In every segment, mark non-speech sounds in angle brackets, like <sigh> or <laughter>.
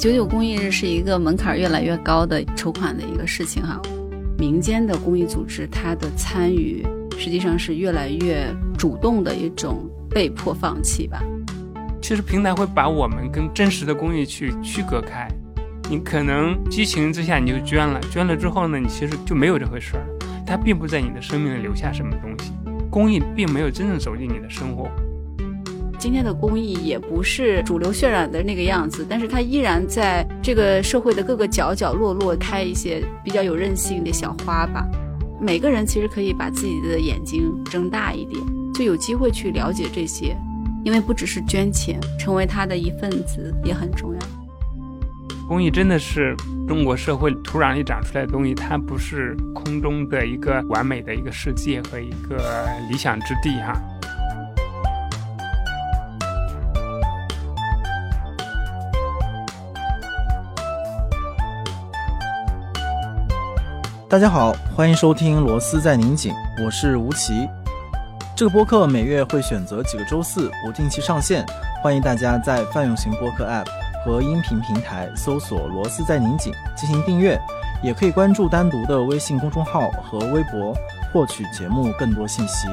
九九公益日是一个门槛越来越高的筹款的一个事情哈，民间的公益组织它的参与实际上是越来越主动的一种被迫放弃吧。其实平台会把我们跟真实的公益去区隔开，你可能激情之下你就捐了，捐了之后呢，你其实就没有这回事儿，它并不在你的生命里留下什么东西，公益并没有真正走进你的生活。今天的公益也不是主流渲染的那个样子，但是它依然在这个社会的各个角角落落开一些比较有韧性的小花吧。每个人其实可以把自己的眼睛睁大一点，就有机会去了解这些。因为不只是捐钱，成为他的一份子也很重要。公益真的是中国社会土壤里长出来的东西，它不是空中的一个完美的一个世界和一个理想之地哈。大家好，欢迎收听《螺丝在拧紧》，我是吴奇。这个播客每月会选择几个周四不定期上线，欢迎大家在泛用型播客 App 和音频平台搜索“螺丝在拧紧”进行订阅，也可以关注单独的微信公众号和微博获取节目更多信息。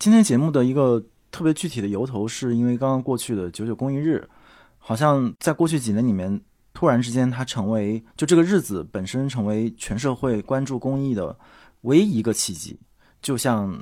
今天节目的一个。特别具体的由头是因为刚刚过去的九九公益日，好像在过去几年里面，突然之间它成为就这个日子本身成为全社会关注公益的唯一一个契机，就像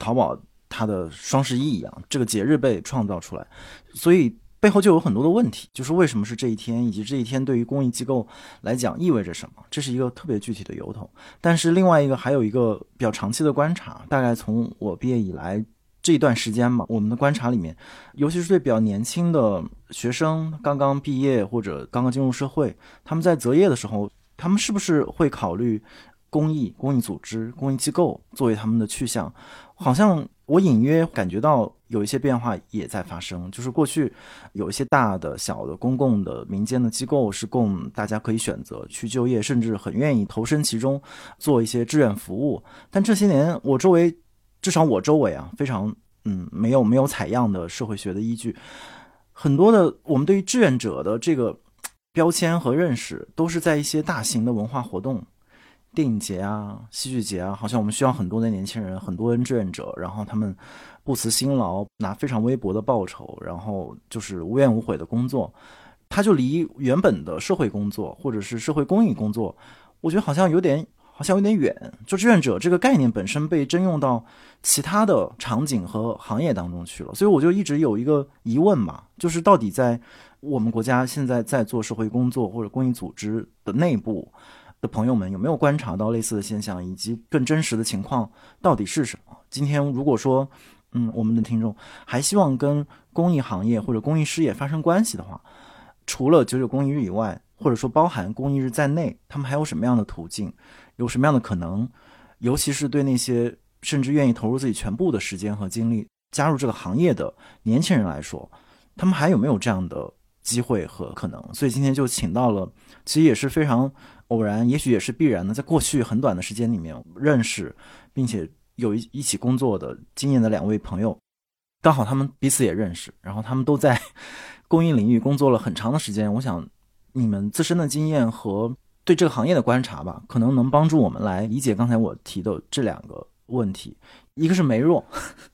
淘宝它的双十一一样，这个节日被创造出来，所以背后就有很多的问题，就是为什么是这一天，以及这一天对于公益机构来讲意味着什么，这是一个特别具体的由头。但是另外一个还有一个比较长期的观察，大概从我毕业以来。这一段时间嘛，我们的观察里面，尤其是对比较年轻的学生，刚刚毕业或者刚刚进入社会，他们在择业的时候，他们是不是会考虑公益、公益组织、公益机构作为他们的去向？好像我隐约感觉到有一些变化也在发生。就是过去有一些大的、小的、公共的、民间的机构是供大家可以选择去就业，甚至很愿意投身其中做一些志愿服务。但这些年，我周围。至少我周围啊，非常嗯，没有没有采样的社会学的依据，很多的我们对于志愿者的这个标签和认识，都是在一些大型的文化活动、电影节啊、戏剧节啊，好像我们需要很多的年轻人，很多人志愿者，然后他们不辞辛劳，拿非常微薄的报酬，然后就是无怨无悔的工作，他就离原本的社会工作或者是社会公益工作，我觉得好像有点。好像有点远，就志愿者这个概念本身被征用到其他的场景和行业当中去了，所以我就一直有一个疑问嘛，就是到底在我们国家现在在做社会工作或者公益组织的内部的朋友们有没有观察到类似的现象，以及更真实的情况到底是什么？今天如果说，嗯，我们的听众还希望跟公益行业或者公益事业发生关系的话，除了九九公益日以外，或者说包含公益日在内，他们还有什么样的途径？有什么样的可能？尤其是对那些甚至愿意投入自己全部的时间和精力加入这个行业的年轻人来说，他们还有没有这样的机会和可能？所以今天就请到了，其实也是非常偶然，也许也是必然的，在过去很短的时间里面认识，并且有一一起工作的经验的两位朋友，刚好他们彼此也认识，然后他们都在 <laughs> 公益领域工作了很长的时间。我想你们自身的经验和。对这个行业的观察吧，可能能帮助我们来理解刚才我提的这两个问题。一个是梅若，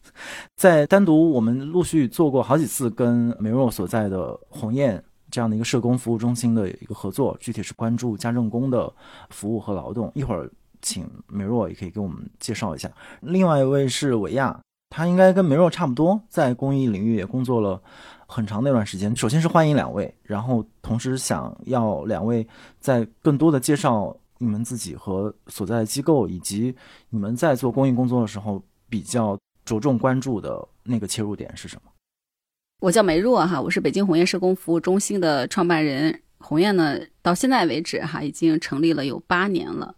<laughs> 在单独我们陆续做过好几次跟梅若所在的鸿雁这样的一个社工服务中心的一个合作，具体是关注家政工的服务和劳动。一会儿请梅若也可以给我们介绍一下。另外一位是维亚，他应该跟梅若差不多，在公益领域也工作了。很长那段时间，首先是欢迎两位，然后同时想要两位在更多的介绍你们自己和所在的机构，以及你们在做公益工作的时候比较着重关注的那个切入点是什么？我叫梅若哈，我是北京鸿雁社工服务中心的创办人。鸿雁呢，到现在为止哈，已经成立了有八年了。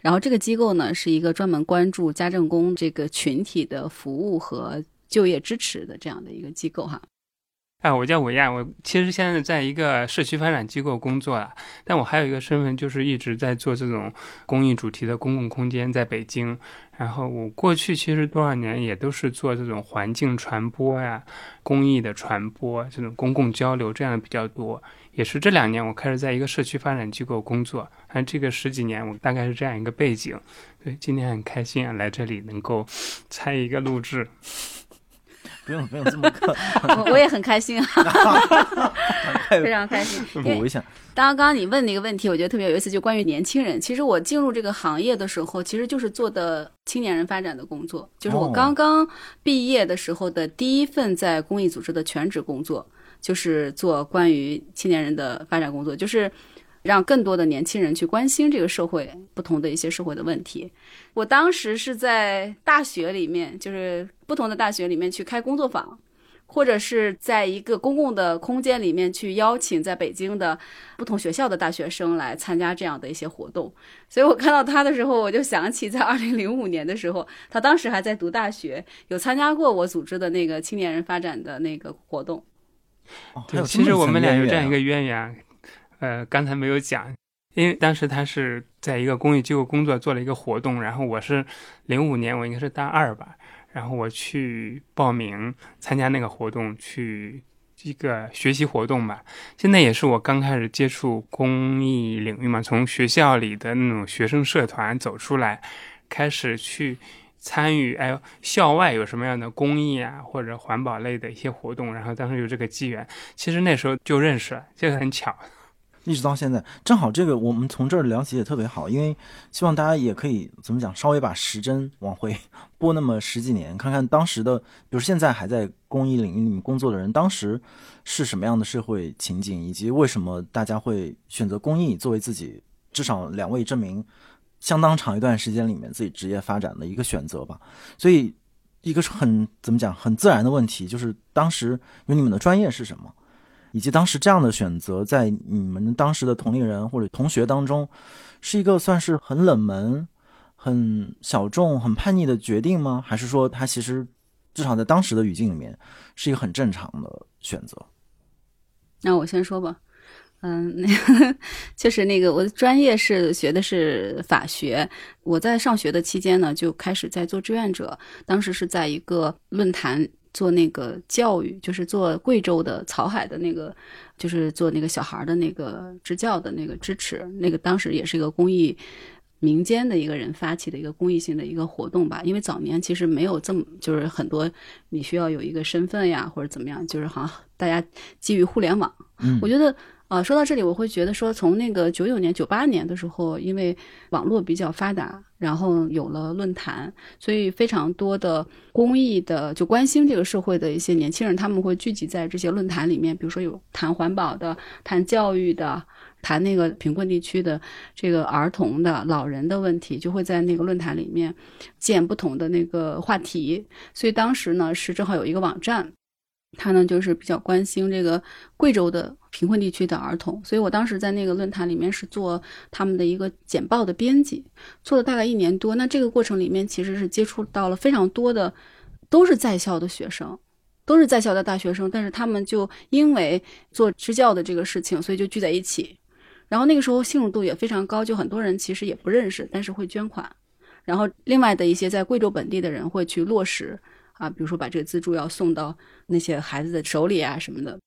然后这个机构呢，是一个专门关注家政工这个群体的服务和就业支持的这样的一个机构哈。哎，我叫伟亚，我其实现在在一个社区发展机构工作了，但我还有一个身份，就是一直在做这种公益主题的公共空间，在北京。然后我过去其实多少年也都是做这种环境传播呀、公益的传播、这种公共交流这样的比较多。也是这两年我开始在一个社区发展机构工作，看这个十几年我大概是这样一个背景。对，今天很开心啊，来这里能够 <laughs> 参与一个录制。不用不用这么客，<laughs> 我我也很开心啊，<laughs> 非常开心。不危险。当刚刚你问那个问题，我觉得特别有意思，就关于年轻人。其实我进入这个行业的时候，其实就是做的青年人发展的工作，就是我刚刚毕业的时候的第一份在公益组织的全职工作，就是做关于青年人的发展工作，就是让更多的年轻人去关心这个社会不同的一些社会的问题。我当时是在大学里面，就是不同的大学里面去开工作坊。或者是在一个公共的空间里面去邀请在北京的不同学校的大学生来参加这样的一些活动，所以我看到他的时候，我就想起在二零零五年的时候，他当时还在读大学，有参加过我组织的那个青年人发展的那个活动。对，其实我们俩有这样一个渊源，呃，刚才没有讲，因为当时他是在一个公益机构工作，做了一个活动，然后我是零五年，我应该是大二吧。然后我去报名参加那个活动，去一个学习活动吧。现在也是我刚开始接触公益领域嘛，从学校里的那种学生社团走出来，开始去参与。哎，校外有什么样的公益啊，或者环保类的一些活动？然后当时有这个机缘，其实那时候就认识了，这个很巧。一直到现在，正好这个我们从这儿聊起也特别好，因为希望大家也可以怎么讲，稍微把时针往回拨那么十几年，看看当时的，比如现在还在公益领域里面工作的人，当时是什么样的社会情景，以及为什么大家会选择公益作为自己至少两位证明相当长一段时间里面自己职业发展的一个选择吧。所以，一个很怎么讲很自然的问题，就是当时有你们的专业是什么？以及当时这样的选择，在你们当时的同龄人或者同学当中，是一个算是很冷门、很小众、很叛逆的决定吗？还是说他其实至少在当时的语境里面是一个很正常的选择？那我先说吧，嗯，那就是那个我的专业是学的是法学，我在上学的期间呢就开始在做志愿者，当时是在一个论坛。做那个教育，就是做贵州的草海的那个，就是做那个小孩的那个支教的那个支持，那个当时也是一个公益民间的一个人发起的一个公益性的一个活动吧。因为早年其实没有这么，就是很多你需要有一个身份呀，或者怎么样，就是好像大家基于互联网，嗯，我觉得。啊，说到这里，我会觉得说，从那个九九年、九八年的时候，因为网络比较发达，然后有了论坛，所以非常多的公益的就关心这个社会的一些年轻人，他们会聚集在这些论坛里面。比如说有谈环保的、谈教育的、谈那个贫困地区的这个儿童的、老人的问题，就会在那个论坛里面建不同的那个话题。所以当时呢，是正好有一个网站。他呢，就是比较关心这个贵州的贫困地区的儿童，所以我当时在那个论坛里面是做他们的一个简报的编辑，做了大概一年多。那这个过程里面其实是接触到了非常多的，都是在校的学生，都是在校的大学生，但是他们就因为做支教的这个事情，所以就聚在一起。然后那个时候信任度也非常高，就很多人其实也不认识，但是会捐款。然后另外的一些在贵州本地的人会去落实。啊，比如说把这个资助要送到那些孩子的手里啊什么的，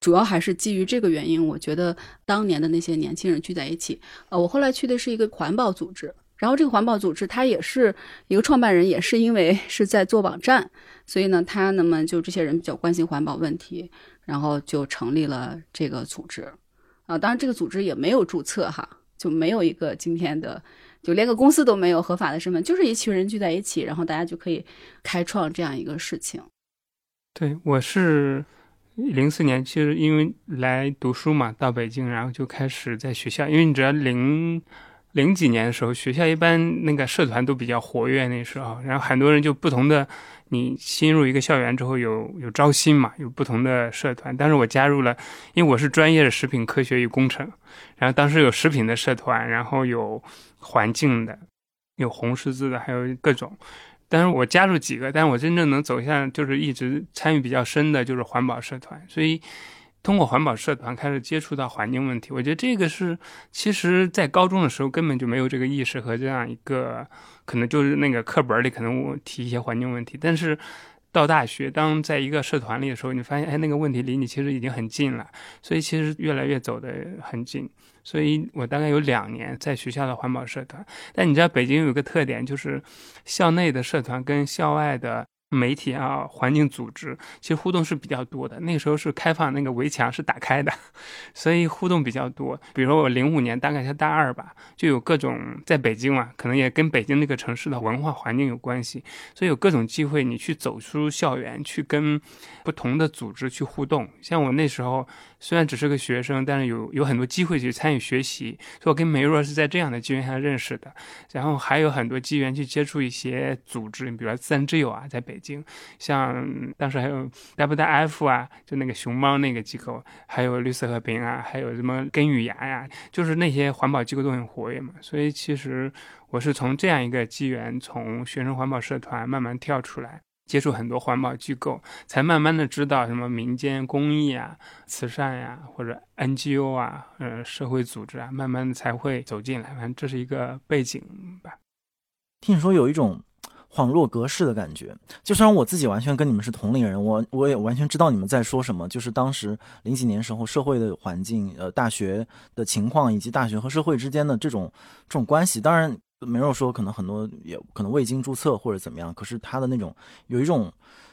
主要还是基于这个原因。我觉得当年的那些年轻人聚在一起，呃，我后来去的是一个环保组织，然后这个环保组织它也是一个创办人，也是因为 <laughs> 是在做网站，所以呢，他那么就这些人比较关心环保问题，然后就成立了这个组织。啊，当然这个组织也没有注册哈，就没有一个今天的。就连个公司都没有合法的身份，就是一群人聚在一起，然后大家就可以开创这样一个事情。对，我是零四年，其实因为来读书嘛，到北京，然后就开始在学校，因为你只要零。零几年的时候，学校一般那个社团都比较活跃，那时候，然后很多人就不同的，你新入一个校园之后有有招新嘛，有不同的社团。当时我加入了，因为我是专业的食品科学与工程，然后当时有食品的社团，然后有环境的，有红十字的，还有各种。但是我加入几个，但是我真正能走向就是一直参与比较深的就是环保社团，所以通过环保社团开始接触到环境问题。我觉得这个是其实在高中的时候根本就没有这个意识和这样一个，可能就是那个课本里可能我提一些环境问题，但是。到大学，当在一个社团里的时候，你发现，哎，那个问题离你其实已经很近了，所以其实越来越走得很近。所以我大概有两年在学校的环保社团，但你知道北京有个特点，就是校内的社团跟校外的。媒体啊，环境组织其实互动是比较多的。那个时候是开放，那个围墙是打开的，<laughs> 所以互动比较多。比如说我零五年大概才大二吧，就有各种在北京嘛，可能也跟北京那个城市的文化环境有关系，所以有各种机会你去走出校园，去跟不同的组织去互动。像我那时候。虽然只是个学生，但是有有很多机会去参与学习，所以我跟梅若是在这样的机缘下认识的。然后还有很多机缘去接触一些组织，你比如说自然之友啊，在北京，像当时还有 WWF 啊，就那个熊猫那个机构，还有绿色和平啊，还有什么根与芽呀，就是那些环保机构都很活跃嘛。所以其实我是从这样一个机缘，从学生环保社团慢慢跳出来。接触很多环保机构，才慢慢的知道什么民间公益啊、慈善呀，或者 NGO 啊、呃社会组织啊，慢慢才会走进来。反正这是一个背景吧。听你说有一种恍若隔世的感觉，就虽然我自己完全跟你们是同龄人，我我也完全知道你们在说什么。就是当时零几年时候社会的环境，呃，大学的情况，以及大学和社会之间的这种这种关系，当然。没有说可能很多也可能未经注册或者怎么样，可是他的那种有一种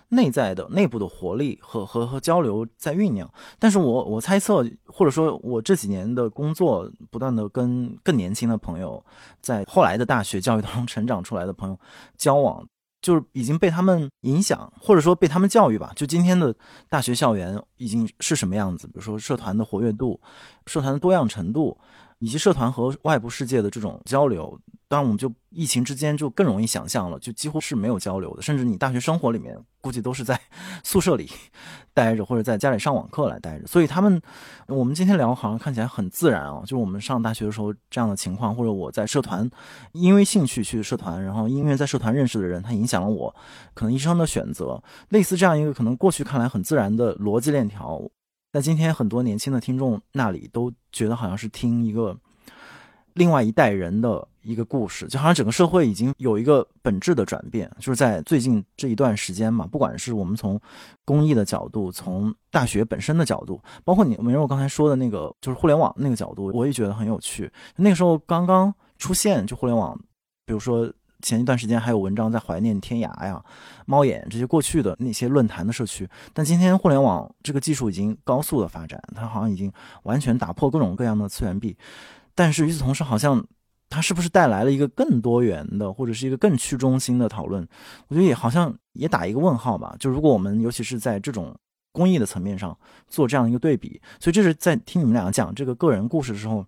内在的内部的活力和和和交流在酝酿。但是我我猜测，或者说我这几年的工作，不断的跟更年轻的朋友，在后来的大学教育当中成长出来的朋友交往，就是已经被他们影响，或者说被他们教育吧。就今天的大学校园已经是什么样子？比如说社团的活跃度、社团的多样程度，以及社团和外部世界的这种交流。当然，我们就疫情之间就更容易想象了，就几乎是没有交流的，甚至你大学生活里面估计都是在 <laughs> 宿舍里 <laughs> 待着，或者在家里上网课来待着。所以他们，我们今天聊好像看起来很自然啊，就是我们上大学的时候这样的情况，或者我在社团因为兴趣去社团，然后因为在社团认识的人，他影响了我可能一生的选择，类似这样一个可能过去看来很自然的逻辑链条，在今天很多年轻的听众那里都觉得好像是听一个另外一代人的。一个故事，就好像整个社会已经有一个本质的转变，就是在最近这一段时间嘛，不管是我们从公益的角度，从大学本身的角度，包括你梅若刚才说的那个，就是互联网那个角度，我也觉得很有趣。那个时候刚刚出现，就互联网，比如说前一段时间还有文章在怀念天涯呀、猫眼这些过去的那些论坛的社区，但今天互联网这个技术已经高速的发展，它好像已经完全打破各种各样的次元壁，但是与此同时，好像。它是不是带来了一个更多元的，或者是一个更去中心的讨论？我觉得也好像也打一个问号吧。就如果我们尤其是在这种公益的层面上做这样一个对比，所以这是在听你们俩讲这个个人故事的时候，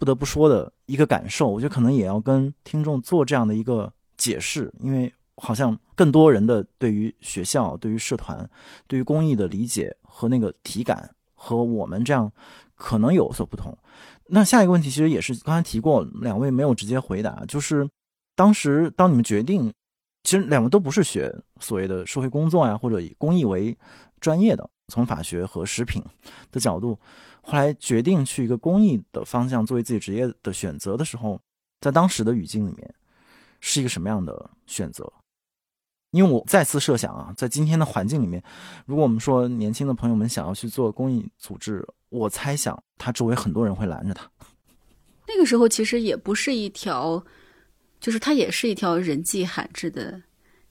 不得不说的一个感受。我觉得可能也要跟听众做这样的一个解释，因为好像更多人的对于学校、对于社团、对于公益的理解和那个体感，和我们这样可能有所不同。那下一个问题其实也是刚才提过，两位没有直接回答，就是当时当你们决定，其实两位都不是学所谓的社会工作呀，或者以公益为专业的，从法学和食品的角度，后来决定去一个公益的方向作为自己职业的选择的时候，在当时的语境里面是一个什么样的选择？因为我再次设想啊，在今天的环境里面，如果我们说年轻的朋友们想要去做公益组织，我猜想他周围很多人会拦着他。那个时候其实也不是一条，就是它也是一条人迹罕至的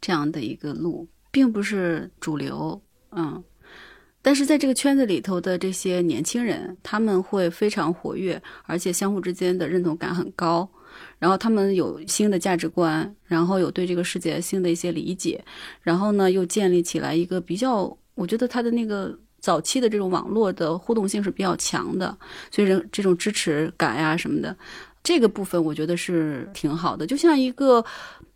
这样的一个路，并不是主流。嗯，但是在这个圈子里头的这些年轻人，他们会非常活跃，而且相互之间的认同感很高。然后他们有新的价值观，然后有对这个世界新的一些理解，然后呢又建立起来一个比较，我觉得他的那个早期的这种网络的互动性是比较强的，所以人这种支持感呀什么的，这个部分我觉得是挺好的，就像一个，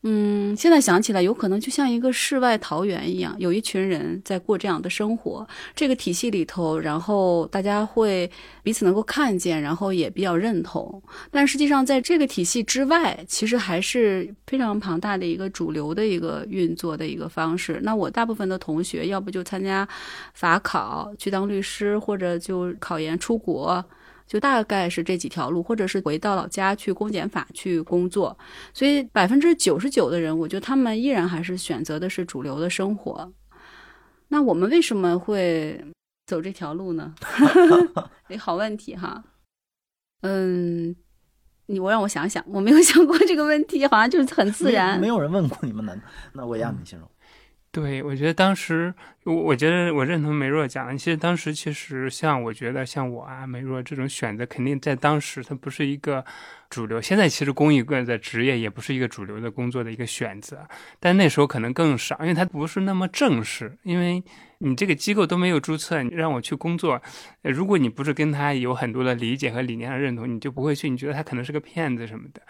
嗯，现在想起来，有可能就像一个世外桃源一样，有一群人在过这样的生活。这个体系里头，然后大家会彼此能够看见，然后也比较认同。但实际上，在这个体系之外，其实还是非常庞大的一个主流的一个运作的一个方式。那我大部分的同学，要不就参加法考去当律师，或者就考研出国。就大概是这几条路，或者是回到老家去公检法去工作，所以百分之九十九的人，我觉得他们依然还是选择的是主流的生活。那我们为什么会走这条路呢？<laughs> 哎，好问题哈。嗯，你我让我想想，我没有想过这个问题，好像就是很自然。没有人问过你们呢，那我让你形容。对，我觉得当时，我我觉得我认同梅若讲的。其实当时，其实像我觉得像我啊，梅若这种选择，肯定在当时它不是一个主流。现在其实公益个人的职业也不是一个主流的工作的一个选择，但那时候可能更少，因为它不是那么正式。因为你这个机构都没有注册，你让我去工作，如果你不是跟他有很多的理解和理念上认同，你就不会去。你觉得他可能是个骗子什么的。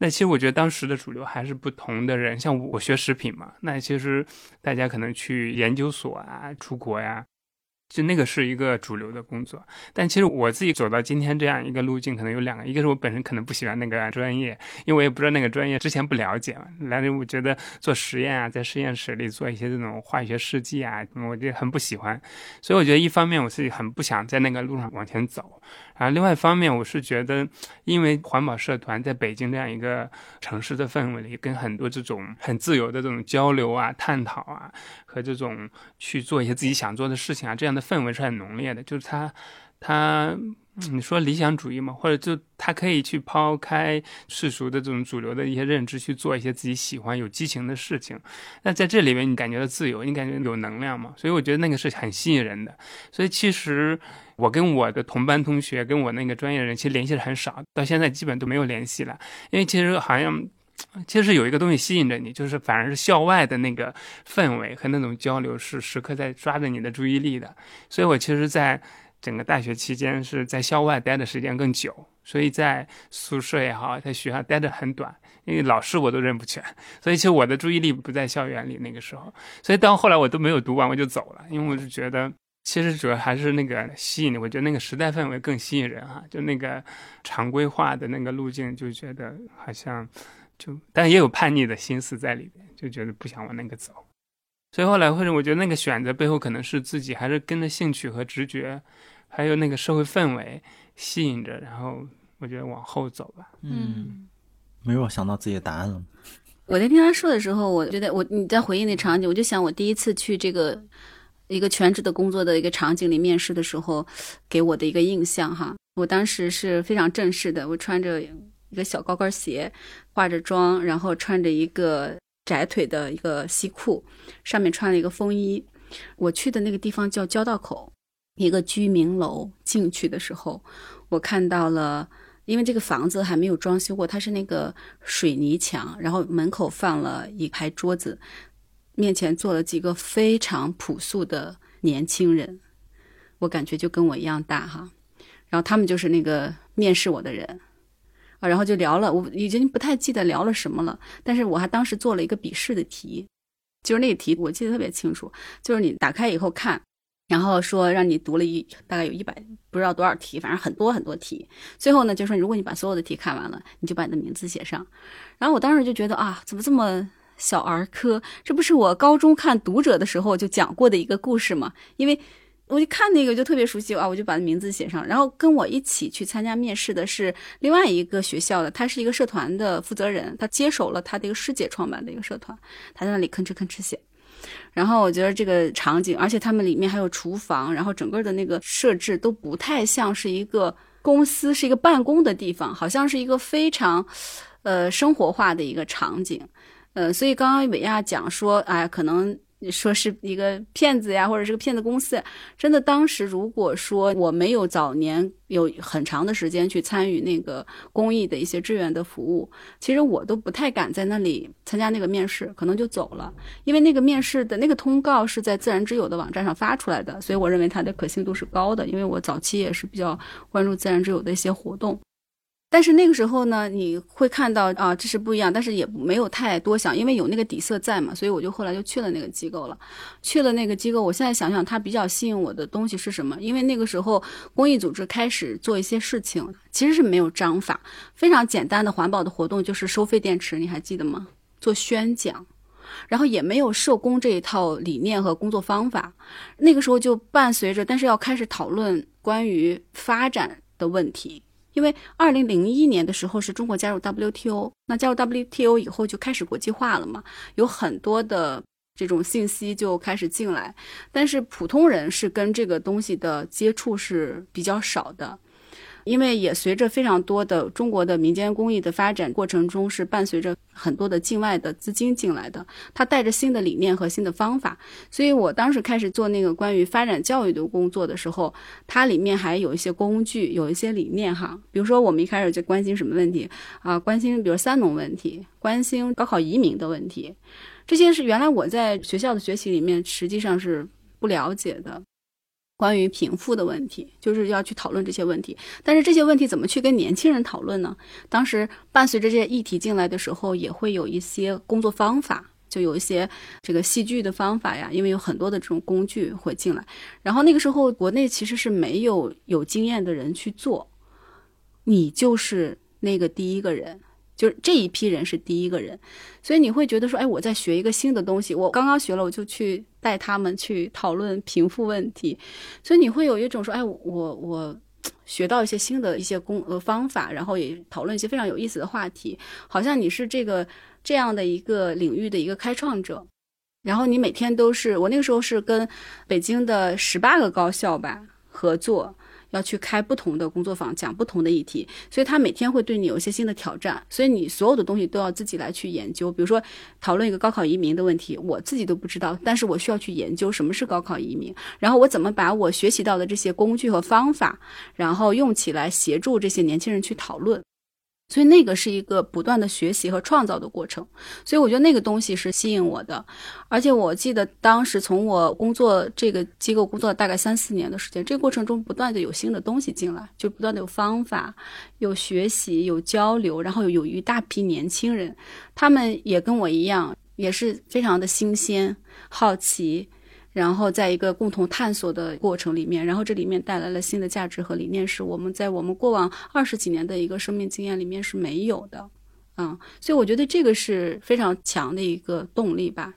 那其实我觉得当时的主流还是不同的人，像我学食品嘛，那其实大家可能去研究所啊，出国呀。就那个是一个主流的工作，但其实我自己走到今天这样一个路径，可能有两个，一个是我本身可能不喜欢那个专业，因为我也不知道那个专业，之前不了解嘛。来，我觉得做实验啊，在实验室里做一些这种化学试剂啊，我就很不喜欢。所以我觉得一方面我自己很不想在那个路上往前走，然后另外一方面我是觉得，因为环保社团在北京这样一个城市的氛围里，跟很多这种很自由的这种交流啊、探讨啊，和这种去做一些自己想做的事情啊，这样的。氛围是很浓烈的，就是他，他，你说理想主义嘛，或者就他可以去抛开世俗的这种主流的一些认知，去做一些自己喜欢、有激情的事情。那在这里面，你感觉到自由，你感觉有能量嘛？所以我觉得那个是很吸引人的。所以其实我跟我的同班同学，跟我那个专业的人，其实联系的很少，到现在基本都没有联系了，因为其实好像。其实有一个东西吸引着你，就是反而是校外的那个氛围和那种交流是时刻在抓着你的注意力的。所以我其实，在整个大学期间是在校外待的时间更久，所以在宿舍也好，在学校待的很短，因为老师我都认不全。所以其实我的注意力不在校园里那个时候。所以到后来我都没有读完我就走了，因为我是觉得，其实主要还是那个吸引，我觉得那个时代氛围更吸引人哈。就那个常规化的那个路径，就觉得好像。就，但也有叛逆的心思在里边，就觉得不想往那个走，所以后来或者我觉得那个选择背后可能是自己还是跟着兴趣和直觉，还有那个社会氛围吸引着，然后我觉得往后走吧。嗯，没有想到自己的答案了。我在听他说的时候，我觉得我你在回忆那场景，我就想我第一次去这个一个全职的工作的一个场景里面试的时候，给我的一个印象哈，我当时是非常正式的，我穿着。一个小高跟鞋，化着妆，然后穿着一个窄腿的一个西裤，上面穿了一个风衣。我去的那个地方叫交道口，一个居民楼。进去的时候，我看到了，因为这个房子还没有装修过，它是那个水泥墙，然后门口放了一排桌子，面前坐了几个非常朴素的年轻人，我感觉就跟我一样大哈。然后他们就是那个面试我的人。啊，然后就聊了，我已经不太记得聊了什么了。但是我还当时做了一个笔试的题，就是那个题我记得特别清楚，就是你打开以后看，然后说让你读了一大概有一百不知道多少题，反正很多很多题。最后呢，就说如果你把所有的题看完了，你就把你的名字写上。然后我当时就觉得啊，怎么这么小儿科？这不是我高中看《读者》的时候就讲过的一个故事吗？因为。我就看那个就特别熟悉啊，我就把名字写上。然后跟我一起去参加面试的是另外一个学校的，他是一个社团的负责人，他接手了他的一个师姐创办的一个社团，他在那里吭哧吭哧写。然后我觉得这个场景，而且他们里面还有厨房，然后整个的那个设置都不太像是一个公司，是一个办公的地方，好像是一个非常，呃，生活化的一个场景。呃，所以刚刚伟亚讲说，哎，可能。说是一个骗子呀，或者是个骗子公司，真的，当时如果说我没有早年有很长的时间去参与那个公益的一些志愿的服务，其实我都不太敢在那里参加那个面试，可能就走了。因为那个面试的那个通告是在自然之友的网站上发出来的，所以我认为它的可信度是高的。因为我早期也是比较关注自然之友的一些活动。但是那个时候呢，你会看到啊，这是不一样，但是也没有太多想，因为有那个底色在嘛，所以我就后来就去了那个机构了。去了那个机构，我现在想想，它比较吸引我的东西是什么？因为那个时候公益组织开始做一些事情，其实是没有章法，非常简单的环保的活动，就是收费电池，你还记得吗？做宣讲，然后也没有社工这一套理念和工作方法。那个时候就伴随着，但是要开始讨论关于发展的问题。因为二零零一年的时候是中国加入 WTO，那加入 WTO 以后就开始国际化了嘛，有很多的这种信息就开始进来，但是普通人是跟这个东西的接触是比较少的。因为也随着非常多的中国的民间公益的发展过程中，是伴随着很多的境外的资金进来的，它带着新的理念和新的方法。所以我当时开始做那个关于发展教育的工作的时候，它里面还有一些工具，有一些理念哈。比如说我们一开始就关心什么问题啊？关心比如三农问题，关心高考移民的问题，这些是原来我在学校的学习里面实际上是不了解的。关于贫富的问题，就是要去讨论这些问题。但是这些问题怎么去跟年轻人讨论呢？当时伴随着这些议题进来的时候，也会有一些工作方法，就有一些这个戏剧的方法呀。因为有很多的这种工具会进来。然后那个时候，国内其实是没有有经验的人去做，你就是那个第一个人。就是这一批人是第一个人，所以你会觉得说，哎，我在学一个新的东西，我刚刚学了，我就去带他们去讨论贫富问题，所以你会有一种说，哎，我我学到一些新的一些工呃方法，然后也讨论一些非常有意思的话题，好像你是这个这样的一个领域的一个开创者，然后你每天都是我那个时候是跟北京的十八个高校吧合作。要去开不同的工作坊，讲不同的议题，所以他每天会对你有一些新的挑战，所以你所有的东西都要自己来去研究。比如说讨论一个高考移民的问题，我自己都不知道，但是我需要去研究什么是高考移民，然后我怎么把我学习到的这些工具和方法，然后用起来协助这些年轻人去讨论。所以那个是一个不断的学习和创造的过程，所以我觉得那个东西是吸引我的，而且我记得当时从我工作这个机构工作大概三四年的时间，这个过程中不断的有新的东西进来，就不断的有方法、有学习、有交流，然后有有一大批年轻人，他们也跟我一样，也是非常的新鲜、好奇。然后在一个共同探索的过程里面，然后这里面带来了新的价值和理念，是我们在我们过往二十几年的一个生命经验里面是没有的，嗯，所以我觉得这个是非常强的一个动力吧。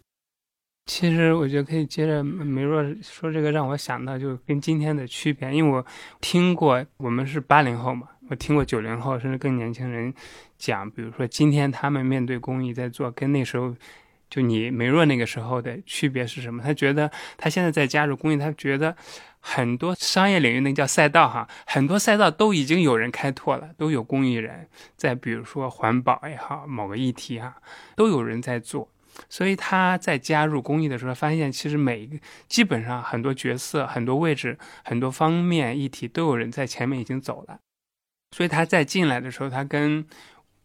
其实我觉得可以接着梅若说这个，让我想到就跟今天的区别，因为我听过我们是八零后嘛，我听过九零后甚至更年轻人讲，比如说今天他们面对公益在做，跟那时候。就你梅若那个时候的区别是什么？他觉得他现在在加入公益，他觉得很多商业领域那叫赛道哈，很多赛道都已经有人开拓了，都有公益人在，比如说环保也好，某个议题哈，都有人在做。所以他在加入公益的时候，发现其实每一个基本上很多角色、很多位置、很多方面议题都有人在前面已经走了。所以他在进来的时候，他跟。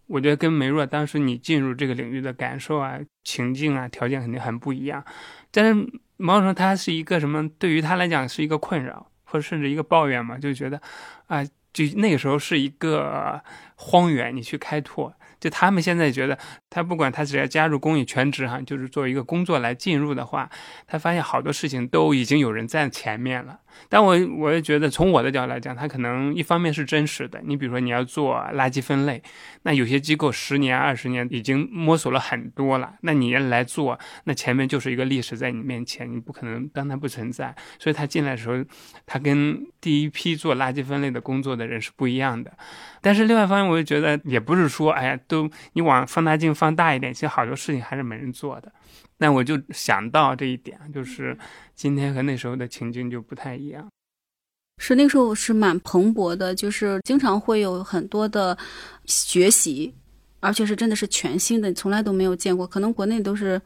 我觉得跟梅若当时你进入这个领域的感受啊、情境啊、条件肯定很不一样，但是某种程度他是一个什么？对于他来讲是一个困扰，或者甚至一个抱怨嘛，就觉得，啊，就那个时候是一个荒原，你去开拓。就他们现在觉得，他不管他只要加入公益全职哈，就是作为一个工作来进入的话，他发现好多事情都已经有人在前面了。但我我也觉得，从我的角度来讲，它可能一方面是真实的。你比如说，你要做垃圾分类，那有些机构十年、二十年已经摸索了很多了，那你来做，那前面就是一个历史在你面前，你不可能当它不存在。所以他进来的时候，他跟第一批做垃圾分类的工作的人是不一样的。但是另外一方面，我就觉得也不是说，哎呀，都你往放大镜放大一点，其实好多事情还是没人做的。那我就想到这一点，就是今天和那时候的情境就不太一样。是那时候是蛮蓬勃的，就是经常会有很多的学习，而且是真的是全新的，从来都没有见过。可能国内都是。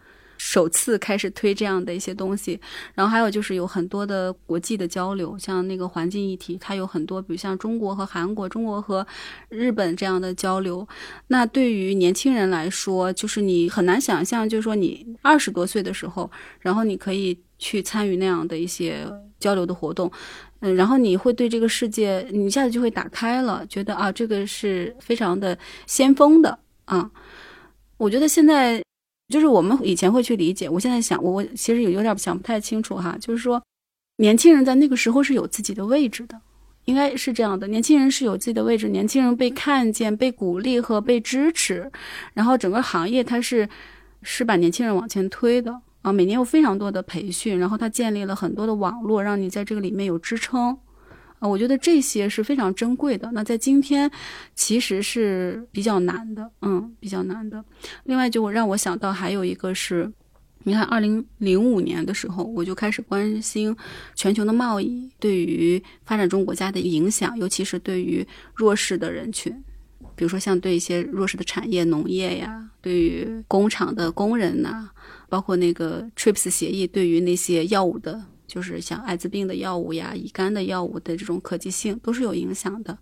首次开始推这样的一些东西，然后还有就是有很多的国际的交流，像那个环境议题，它有很多，比如像中国和韩国、中国和日本这样的交流。那对于年轻人来说，就是你很难想象，就是说你二十多岁的时候，然后你可以去参与那样的一些交流的活动，嗯，然后你会对这个世界，你一下子就会打开了，觉得啊，这个是非常的先锋的啊。我觉得现在就是我们以前会去理解，我现在想，我我其实有有点想不太清楚哈，就是说，年轻人在那个时候是有自己的位置的。应该是这样的，年轻人是有自己的位置，年轻人被看见、被鼓励和被支持，然后整个行业它是是把年轻人往前推的啊。每年有非常多的培训，然后它建立了很多的网络，让你在这个里面有支撑啊。我觉得这些是非常珍贵的。那在今天其实是比较难的，嗯，比较难的。另外就让我想到还有一个是。你看，二零零五年的时候，我就开始关心全球的贸易对于发展中国家的影响，尤其是对于弱势的人群，比如说像对一些弱势的产业，农业呀，对于工厂的工人呐，包括那个 TRIPS 协议对于那些药物的，就是像艾滋病的药物呀、乙肝的药物的这种可及性，都是有影响的。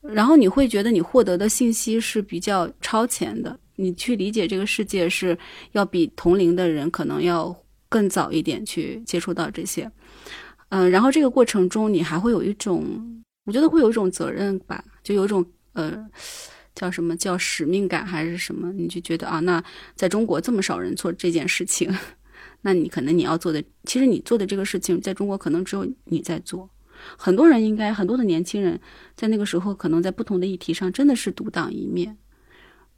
然后你会觉得你获得的信息是比较超前的。你去理解这个世界是要比同龄的人可能要更早一点去接触到这些，嗯，然后这个过程中你还会有一种，我觉得会有一种责任吧，就有一种呃叫什么叫使命感还是什么，你就觉得啊，那在中国这么少人做这件事情，那你可能你要做的，其实你做的这个事情在中国可能只有你在做，很多人应该很多的年轻人在那个时候可能在不同的议题上真的是独当一面。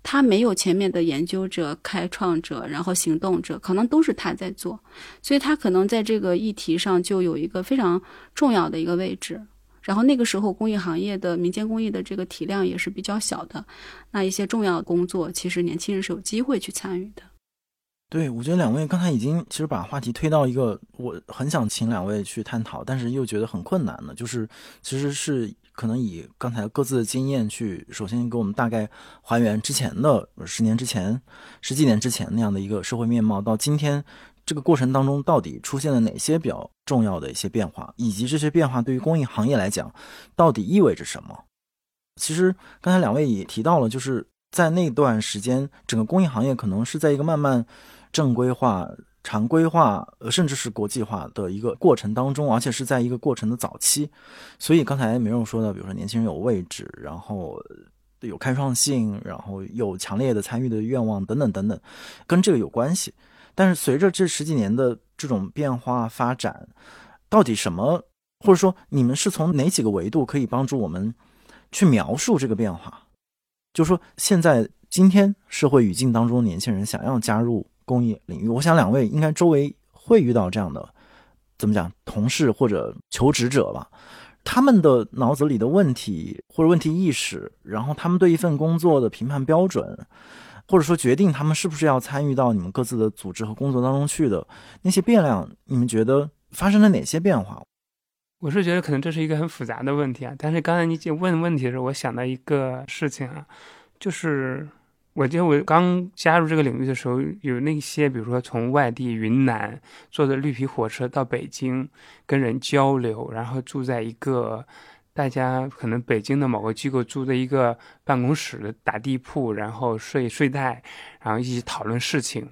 他没有前面的研究者、开创者，然后行动者，可能都是他在做，所以他可能在这个议题上就有一个非常重要的一个位置。然后那个时候，公益行业的民间公益的这个体量也是比较小的，那一些重要的工作，其实年轻人是有机会去参与的。对，我觉得两位刚才已经其实把话题推到一个我很想请两位去探讨，但是又觉得很困难的，就是其实是。可能以刚才各自的经验去，首先给我们大概还原之前的十年之前、十几年之前那样的一个社会面貌，到今天这个过程当中到底出现了哪些比较重要的一些变化，以及这些变化对于公益行业来讲到底意味着什么？其实刚才两位也提到了，就是在那段时间，整个公益行业可能是在一个慢慢正规化。常规化，呃，甚至是国际化的一个过程当中，而且是在一个过程的早期，所以刚才梅荣说的，比如说年轻人有位置，然后有开创性，然后有强烈的参与的愿望等等等等，跟这个有关系。但是随着这十几年的这种变化发展，到底什么，或者说你们是从哪几个维度可以帮助我们去描述这个变化？就是说，现在今天社会语境当中，年轻人想要加入。公益领域，我想两位应该周围会遇到这样的，怎么讲，同事或者求职者吧？他们的脑子里的问题或者问题意识，然后他们对一份工作的评判标准，或者说决定他们是不是要参与到你们各自的组织和工作当中去的那些变量，你们觉得发生了哪些变化？我是觉得可能这是一个很复杂的问题啊。但是刚才你问问题的时候，我想到一个事情啊，就是。我记得我刚加入这个领域的时候，有那些比如说从外地云南坐着绿皮火车到北京跟人交流，然后住在一个大家可能北京的某个机构租的一个办公室打地铺，然后睡睡袋，然后一起讨论事情。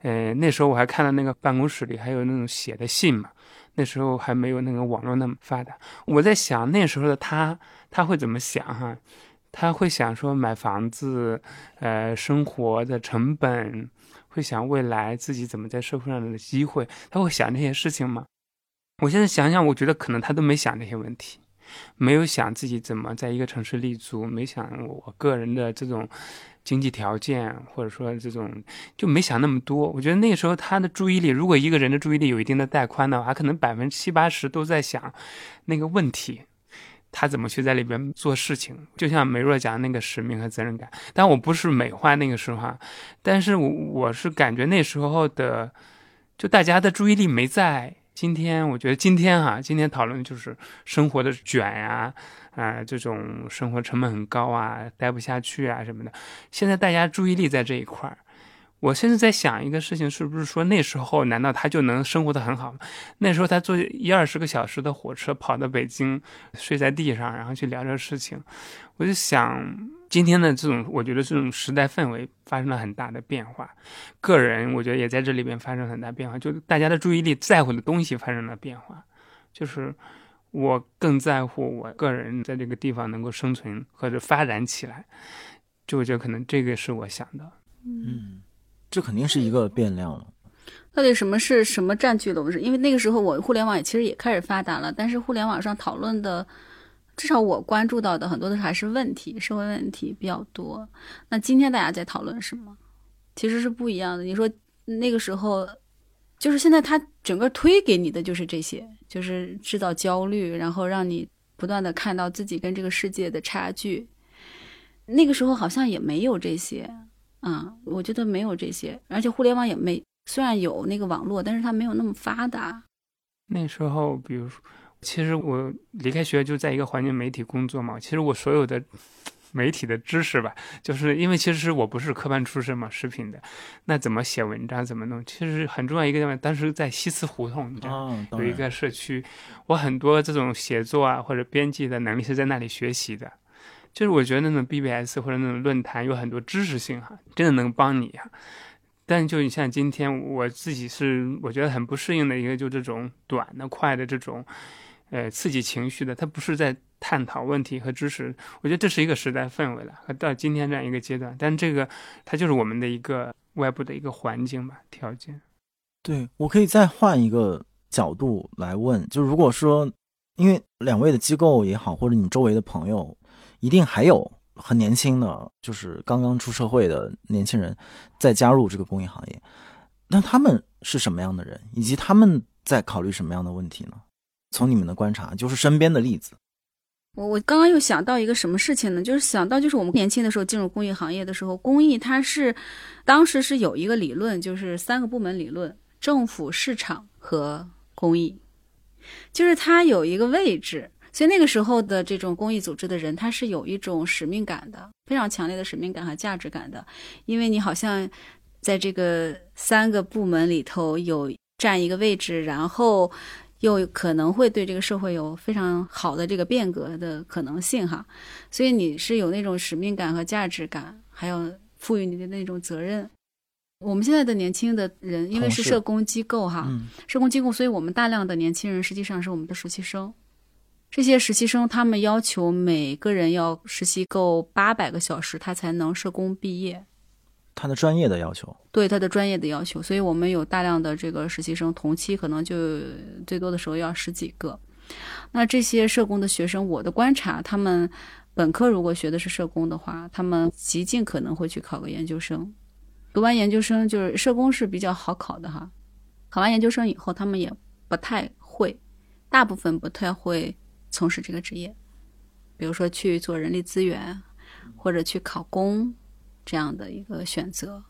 呃，那时候我还看到那个办公室里还有那种写的信嘛，那时候还没有那个网络那么发达。我在想那时候的他他会怎么想哈？他会想说买房子，呃，生活的成本，会想未来自己怎么在社会上的机会，他会想这些事情吗？我现在想想，我觉得可能他都没想这些问题，没有想自己怎么在一个城市立足，没想我个人的这种经济条件，或者说这种就没想那么多。我觉得那个时候他的注意力，如果一个人的注意力有一定的带宽的话，可能百分之七八十都在想那个问题。他怎么去在里边做事情？就像梅若讲那个使命和责任感，但我不是美化那个时候，但是我我是感觉那时候的，就大家的注意力没在今天。我觉得今天哈，今天讨论就是生活的卷呀，啊，这种生活成本很高啊，待不下去啊什么的。现在大家注意力在这一块儿。我现在在想一个事情，是不是说那时候难道他就能生活的很好吗？那时候他坐一二十个小时的火车跑到北京，睡在地上，然后去聊这个事情。我就想，今天的这种，我觉得这种时代氛围发生了很大的变化，个人我觉得也在这里边发生很大变化，就大家的注意力在乎的东西发生了变化。就是我更在乎我个人在这个地方能够生存或者发展起来。就我觉得可能这个是我想的。嗯，这肯定是一个变量了。到底什么是什么占据了我们？是因为那个时候我互联网也其实也开始发达了，但是互联网上讨论的，至少我关注到的很多的还是问题，社会问题比较多。那今天大家在讨论什么？其实是不一样的。你说那个时候，就是现在他整个推给你的就是这些，就是制造焦虑，然后让你不断的看到自己跟这个世界的差距。那个时候好像也没有这些，啊，我觉得没有这些，而且互联网也没。虽然有那个网络，但是它没有那么发达。那时候，比如说，其实我离开学校就在一个环境媒体工作嘛。其实我所有的媒体的知识吧，就是因为其实我不是科班出身嘛，食品的，那怎么写文章，怎么弄，其实很重要一个地方。当时在西祠胡同，你知道，有一个社区，我很多这种写作啊或者编辑的能力是在那里学习的。就是我觉得那种 BBS 或者那种论坛有很多知识性哈，真的能帮你哈。但就你像今天，我自己是我觉得很不适应的一个，就这种短的、快的这种，呃，刺激情绪的，它不是在探讨问题和知识。我觉得这是一个时代氛围了，和到今天这样一个阶段。但这个它就是我们的一个外部的一个环境吧，条件。对我可以再换一个角度来问，就如果说，因为两位的机构也好，或者你周围的朋友，一定还有。很年轻的，就是刚刚出社会的年轻人，在加入这个公益行业，那他们是什么样的人，以及他们在考虑什么样的问题呢？从你们的观察，就是身边的例子。我我刚刚又想到一个什么事情呢？就是想到就是我们年轻的时候进入公益行业的时候，公益它是当时是有一个理论，就是三个部门理论：政府、市场和公益，就是它有一个位置。所以那个时候的这种公益组织的人，他是有一种使命感的，非常强烈的使命感和价值感的，因为你好像在这个三个部门里头有占一个位置，然后又可能会对这个社会有非常好的这个变革的可能性哈，所以你是有那种使命感和价值感，还有赋予你的那种责任。我们现在的年轻的人，因为是社工机构哈，社工机构，所以我们大量的年轻人实际上是我们的实习生。这些实习生，他们要求每个人要实习够八百个小时，他才能社工毕业。他的专业的要求，对他的专业的要求，所以我们有大量的这个实习生，同期可能就最多的时候要十几个。那这些社工的学生，我的观察，他们本科如果学的是社工的话，他们极尽可能会去考个研究生。读完研究生，就是社工是比较好考的哈。考完研究生以后，他们也不太会，大部分不太会。从事这个职业，比如说去做人力资源，或者去考公这样的一个选择。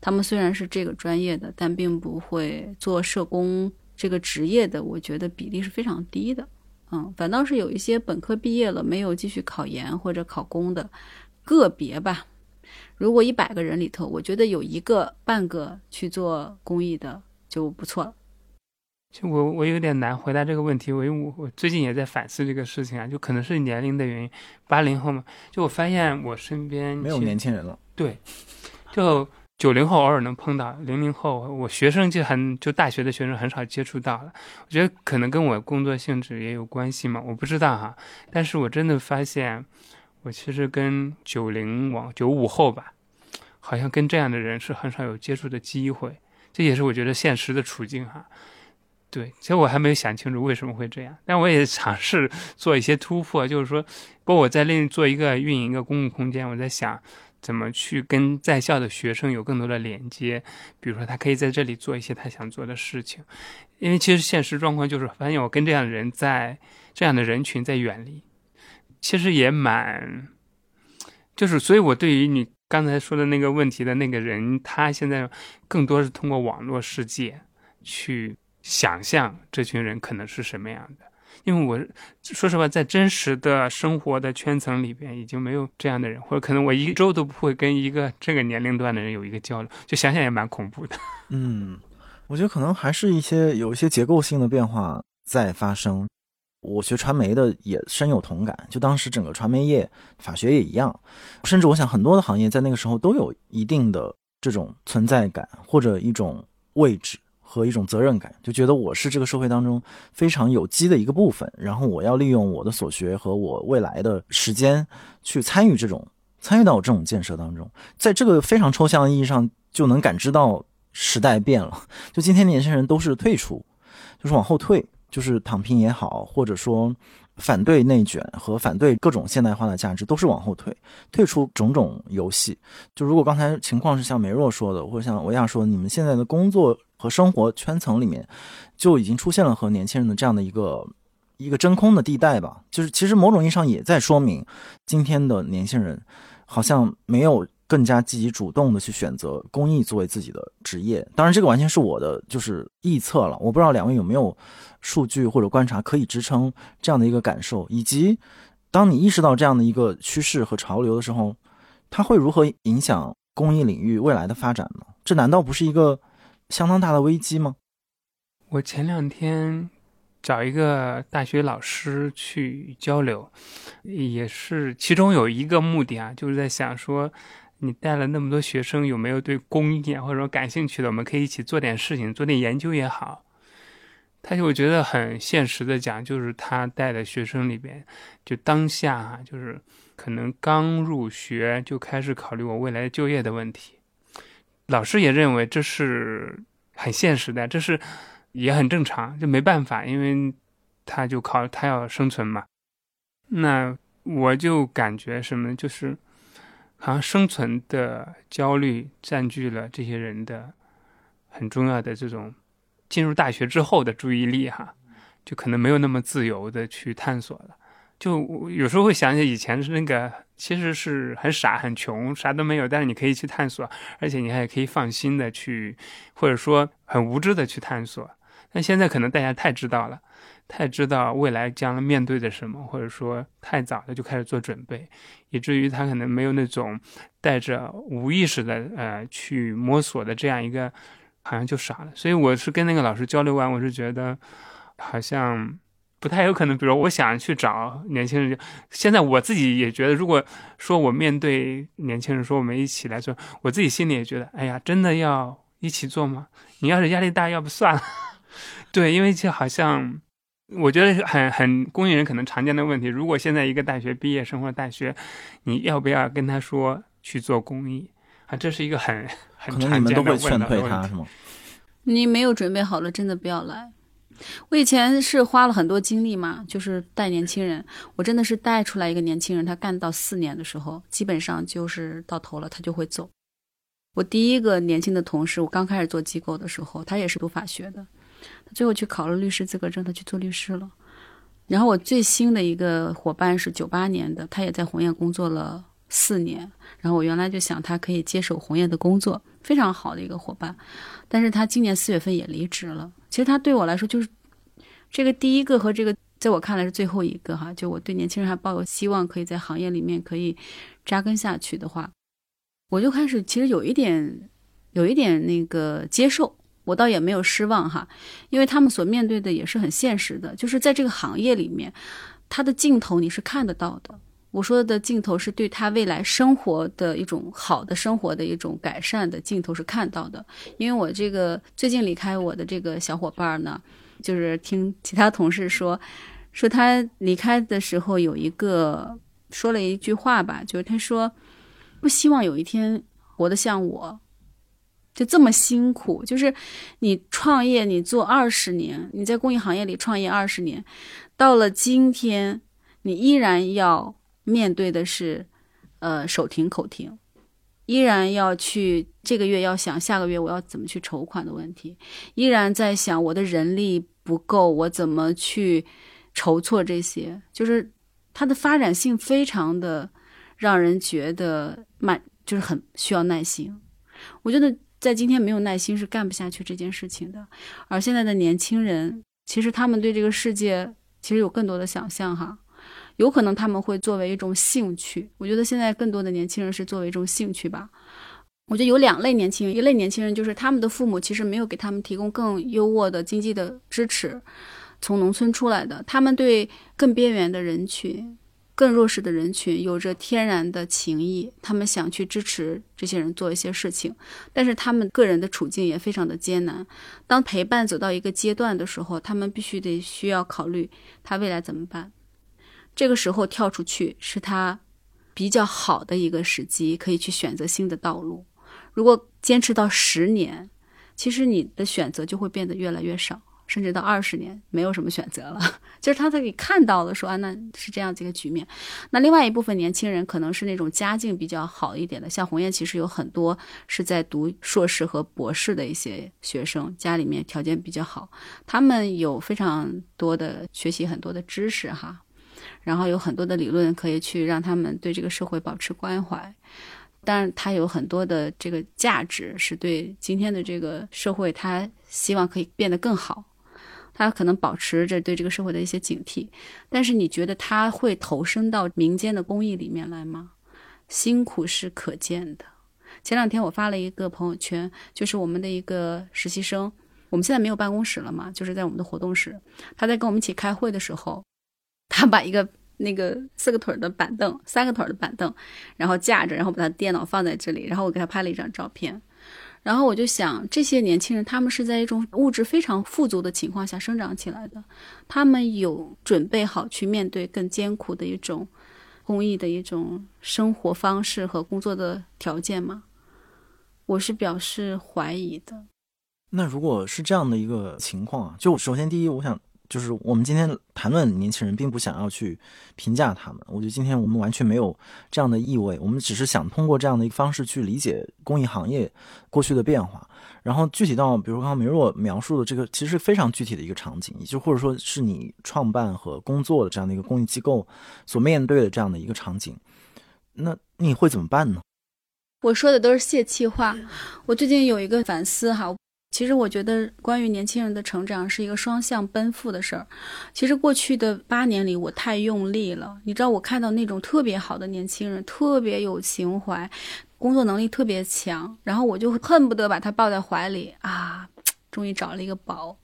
他们虽然是这个专业的，但并不会做社工这个职业的。我觉得比例是非常低的。嗯，反倒是有一些本科毕业了没有继续考研或者考公的个别吧。如果一百个人里头，我觉得有一个半个去做公益的就不错了。就我我有点难回答这个问题，我因为我我最近也在反思这个事情啊，就可能是年龄的原因，八零后嘛，就我发现我身边没有年轻人了，对，就九零后偶尔能碰到，零零后我学生就很就大学的学生很少接触到了，我觉得可能跟我工作性质也有关系嘛，我不知道哈，但是我真的发现，我其实跟九零往九五后吧，好像跟这样的人是很少有接触的机会，这也是我觉得现实的处境哈。对，其实我还没有想清楚为什么会这样，但我也尝试做一些突破，就是说，包括我在另做一个运营一个公共空间，我在想怎么去跟在校的学生有更多的连接，比如说他可以在这里做一些他想做的事情，因为其实现实状况就是发现我跟这样的人在这样的人群在远离，其实也蛮，就是所以我对于你刚才说的那个问题的那个人，他现在更多是通过网络世界去。想象这群人可能是什么样的？因为我说实话，在真实的生活的圈层里边，已经没有这样的人，或者可能我一周都不会跟一个这个年龄段的人有一个交流，就想想也蛮恐怖的。嗯，我觉得可能还是一些有一些结构性的变化在发生。我学传媒的也深有同感，就当时整个传媒业、法学也一样，甚至我想很多的行业在那个时候都有一定的这种存在感或者一种位置。和一种责任感，就觉得我是这个社会当中非常有机的一个部分，然后我要利用我的所学和我未来的时间去参与这种参与到这种建设当中，在这个非常抽象的意义上，就能感知到时代变了。就今天年轻人都是退出，就是往后退，就是躺平也好，或者说。反对内卷和反对各种现代化的价值，都是往后退，退出种种游戏。就如果刚才情况是像梅若说的，或者像维亚说，你们现在的工作和生活圈层里面，就已经出现了和年轻人的这样的一个一个真空的地带吧。就是其实某种意义上也在说明，今天的年轻人好像没有。更加积极主动的去选择公益作为自己的职业，当然这个完全是我的就是臆测了，我不知道两位有没有数据或者观察可以支撑这样的一个感受，以及当你意识到这样的一个趋势和潮流的时候，它会如何影响公益领域未来的发展呢？这难道不是一个相当大的危机吗？我前两天找一个大学老师去交流，也是其中有一个目的啊，就是在想说。你带了那么多学生，有没有对公益或者说感兴趣的？我们可以一起做点事情，做点研究也好。他就我觉得很现实的讲，就是他带的学生里边，就当下哈，就是可能刚入学就开始考虑我未来就业的问题。老师也认为这是很现实的，这是也很正常，就没办法，因为他就靠他要生存嘛。那我就感觉什么就是。好像生存的焦虑占据了这些人的很重要的这种进入大学之后的注意力，哈，就可能没有那么自由的去探索了。就有时候会想起以前是那个，其实是很傻、很穷，啥都没有，但是你可以去探索，而且你还可以放心的去，或者说很无知的去探索。但现在可能大家太知道了。太知道未来将面对的什么，或者说太早的就开始做准备，以至于他可能没有那种带着无意识的呃去摸索的这样一个，好像就傻了。所以我是跟那个老师交流完，我是觉得好像不太有可能。比如我想去找年轻人，现在我自己也觉得，如果说我面对年轻人说我们一起来做，我自己心里也觉得，哎呀，真的要一起做吗？你要是压力大，要不算了。<laughs> 对，因为就好像。我觉得很很公益人可能常见的问题，如果现在一个大学毕业生或者大学，你要不要跟他说去做公益啊？这是一个很很常见的问题。<laughs> 你没有准备好了，真的不要来。我以前是花了很多精力嘛，就是带年轻人。我真的是带出来一个年轻人，他干到四年的时候，基本上就是到头了，他就会走。我第一个年轻的同事，我刚开始做机构的时候，他也是读法学的。他最后去考了律师资格证，他去做律师了。然后我最新的一个伙伴是九八年的，他也在红雁工作了四年。然后我原来就想他可以接手红雁的工作，非常好的一个伙伴。但是他今年四月份也离职了。其实他对我来说就是这个第一个和这个在我看来是最后一个哈。就我对年轻人还抱有希望，可以在行业里面可以扎根下去的话，我就开始其实有一点有一点那个接受。我倒也没有失望哈，因为他们所面对的也是很现实的，就是在这个行业里面，他的尽头你是看得到的。我说的尽头是对他未来生活的一种好的生活的一种改善的尽头是看到的。因为我这个最近离开我的这个小伙伴呢，就是听其他同事说，说他离开的时候有一个说了一句话吧，就是他说不希望有一天活得像我。就这么辛苦，就是你创业，你做二十年，你在公益行业里创业二十年，到了今天，你依然要面对的是，呃，手停口停，依然要去这个月要想下个月我要怎么去筹款的问题，依然在想我的人力不够，我怎么去筹措这些，就是它的发展性非常的让人觉得慢，就是很需要耐心，我觉得。在今天没有耐心是干不下去这件事情的，而现在的年轻人其实他们对这个世界其实有更多的想象哈，有可能他们会作为一种兴趣。我觉得现在更多的年轻人是作为一种兴趣吧。我觉得有两类年轻人，一类年轻人就是他们的父母其实没有给他们提供更优渥的经济的支持，从农村出来的，他们对更边缘的人群，更弱势的人群有着天然的情谊，他们想去支持这些人做一些事情，但是他们个人的处境也非常的艰难。当陪伴走到一个阶段的时候，他们必须得需要考虑他未来怎么办。这个时候跳出去是他比较好的一个时机，可以去选择新的道路。如果坚持到十年，其实你的选择就会变得越来越少。甚至到二十年没有什么选择了，<laughs> 就是他可以看到了，说啊，那是这样子一个局面。那另外一部分年轻人可能是那种家境比较好一点的，像鸿雁其实有很多是在读硕士和博士的一些学生，家里面条件比较好，他们有非常多的学习很多的知识哈，然后有很多的理论可以去让他们对这个社会保持关怀。但是他有很多的这个价值，是对今天的这个社会，他希望可以变得更好。他可能保持着对这个社会的一些警惕，但是你觉得他会投身到民间的公益里面来吗？辛苦是可见的。前两天我发了一个朋友圈，就是我们的一个实习生，我们现在没有办公室了嘛，就是在我们的活动室。他在跟我们一起开会的时候，他把一个那个四个腿的板凳、三个腿的板凳，然后架着，然后把他电脑放在这里，然后我给他拍了一张照片。然后我就想，这些年轻人他们是在一种物质非常富足的情况下生长起来的，他们有准备好去面对更艰苦的一种公益的一种生活方式和工作的条件吗？我是表示怀疑的。那如果是这样的一个情况啊，就首先第一，我想。就是我们今天谈论年轻人，并不想要去评价他们。我觉得今天我们完全没有这样的意味，我们只是想通过这样的一个方式去理解公益行业过去的变化。然后具体到，比如刚刚梅若描述的这个，其实非常具体的一个场景，也就或者说是你创办和工作的这样的一个公益机构所面对的这样的一个场景，那你会怎么办呢？我说的都是泄气话。我最近有一个反思哈。其实我觉得，关于年轻人的成长是一个双向奔赴的事儿。其实过去的八年里，我太用力了。你知道，我看到那种特别好的年轻人，特别有情怀，工作能力特别强，然后我就恨不得把他抱在怀里啊，终于找了一个宝。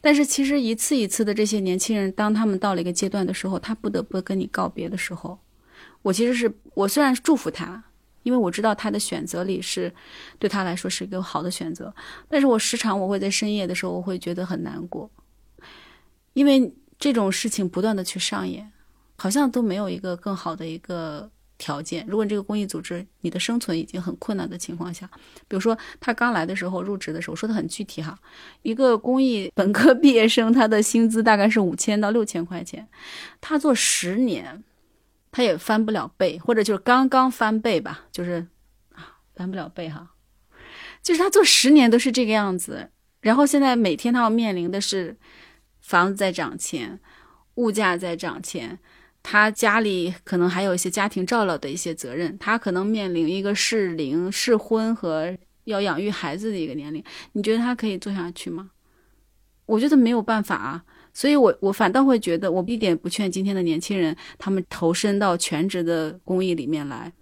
但是其实一次一次的这些年轻人，当他们到了一个阶段的时候，他不得不跟你告别的时候，我其实是我虽然是祝福他。因为我知道他的选择里是，对他来说是一个好的选择，但是我时常我会在深夜的时候我会觉得很难过，因为这种事情不断的去上演，好像都没有一个更好的一个条件。如果这个公益组织你的生存已经很困难的情况下，比如说他刚来的时候入职的时候说的很具体哈，一个公益本科毕业生他的薪资大概是五千到六千块钱，他做十年。他也翻不了倍，或者就是刚刚翻倍吧，就是啊，翻不了倍哈。就是他做十年都是这个样子，然后现在每天他要面临的是房子在涨钱，物价在涨钱，他家里可能还有一些家庭照料的一些责任，他可能面临一个适龄、适婚和要养育孩子的一个年龄。你觉得他可以做下去吗？我觉得没有办法啊。所以，我我反倒会觉得，我一点不劝今天的年轻人他们投身到全职的公益里面来。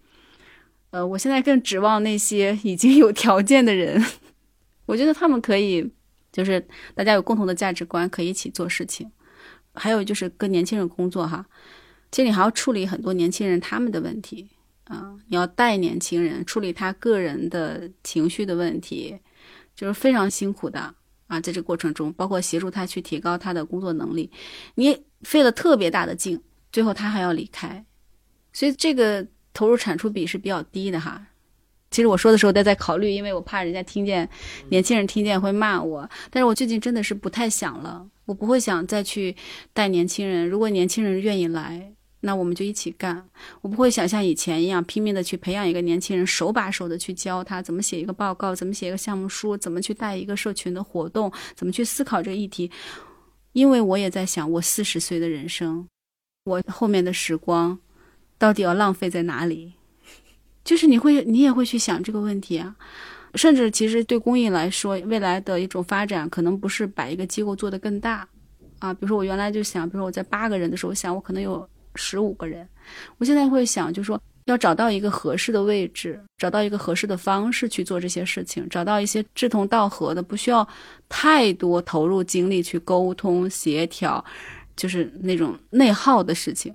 呃，我现在更指望那些已经有条件的人，<laughs> 我觉得他们可以，就是大家有共同的价值观，可以一起做事情。还有就是跟年轻人工作哈，其实你还要处理很多年轻人他们的问题啊，你要带年轻人处理他个人的情绪的问题，就是非常辛苦的。啊，在这个过程中，包括协助他去提高他的工作能力，你费了特别大的劲，最后他还要离开，所以这个投入产出比是比较低的哈。其实我说的时候都在考虑，因为我怕人家听见，年轻人听见会骂我。但是我最近真的是不太想了，我不会想再去带年轻人。如果年轻人愿意来。那我们就一起干，我不会想像以前一样拼命的去培养一个年轻人，手把手的去教他怎么写一个报告，怎么写一个项目书，怎么去带一个社群的活动，怎么去思考这个议题。因为我也在想，我四十岁的人生，我后面的时光，到底要浪费在哪里？就是你会，你也会去想这个问题啊。甚至其实对公益来说，未来的一种发展，可能不是把一个机构做得更大啊。比如说我原来就想，比如说我在八个人的时候想，我可能有。十五个人，我现在会想，就说要找到一个合适的位置，找到一个合适的方式去做这些事情，找到一些志同道合的，不需要太多投入精力去沟通协调，就是那种内耗的事情。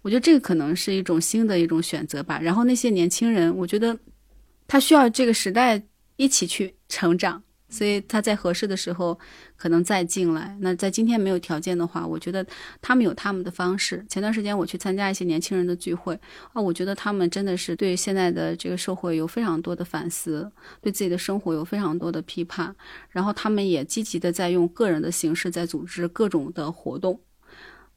我觉得这个可能是一种新的一种选择吧。然后那些年轻人，我觉得他需要这个时代一起去成长。所以他在合适的时候可能再进来。那在今天没有条件的话，我觉得他们有他们的方式。前段时间我去参加一些年轻人的聚会啊，我觉得他们真的是对现在的这个社会有非常多的反思，对自己的生活有非常多的批判。然后他们也积极的在用个人的形式在组织各种的活动。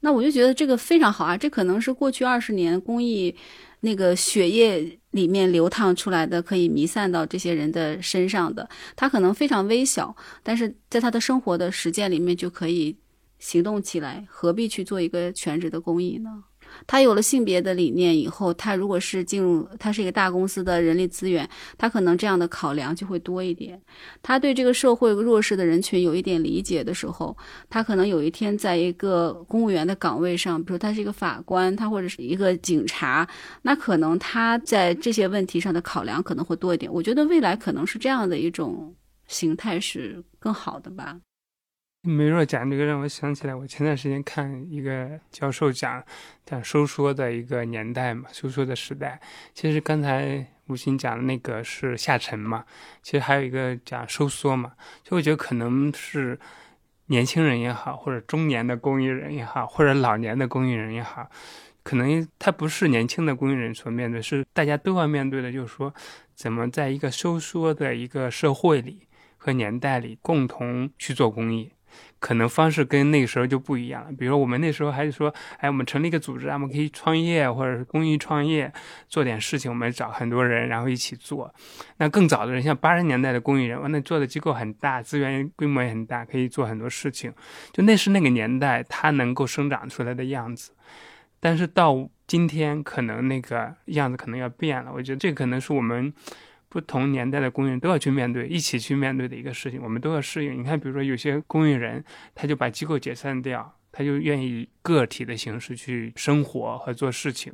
那我就觉得这个非常好啊！这可能是过去二十年公益。那个血液里面流淌出来的，可以弥散到这些人的身上的，他可能非常微小，但是在他的生活的实践里面就可以行动起来，何必去做一个全职的公益呢？他有了性别的理念以后，他如果是进入，他是一个大公司的人力资源，他可能这样的考量就会多一点。他对这个社会弱势的人群有一点理解的时候，他可能有一天在一个公务员的岗位上，比如他是一个法官，他或者是一个警察，那可能他在这些问题上的考量可能会多一点。我觉得未来可能是这样的一种形态是更好的吧。梅若讲这个让我想起来，我前段时间看一个教授讲讲收缩的一个年代嘛，收缩的时代。其实刚才吴昕讲的那个是下沉嘛，其实还有一个讲收缩嘛。就我觉得可能是年轻人也好，或者中年的公益人也好，或者老年的公益人也好，可能他不是年轻的公益人所面对，是大家都要面对的，就是说怎么在一个收缩的一个社会里和年代里共同去做公益。可能方式跟那个时候就不一样了。比如说，我们那时候还是说，哎，我们成立一个组织，我们可以创业或者是公益创业，做点事情，我们找很多人，然后一起做。那更早的人，像八十年代的公益人，那做的机构很大，资源规模也很大，可以做很多事情。就那是那个年代，它能够生长出来的样子。但是到今天，可能那个样子可能要变了。我觉得这可能是我们。不同年代的公益人都要去面对，一起去面对的一个事情，我们都要适应。你看，比如说有些公益人，他就把机构解散掉，他就愿意个体的形式去生活和做事情；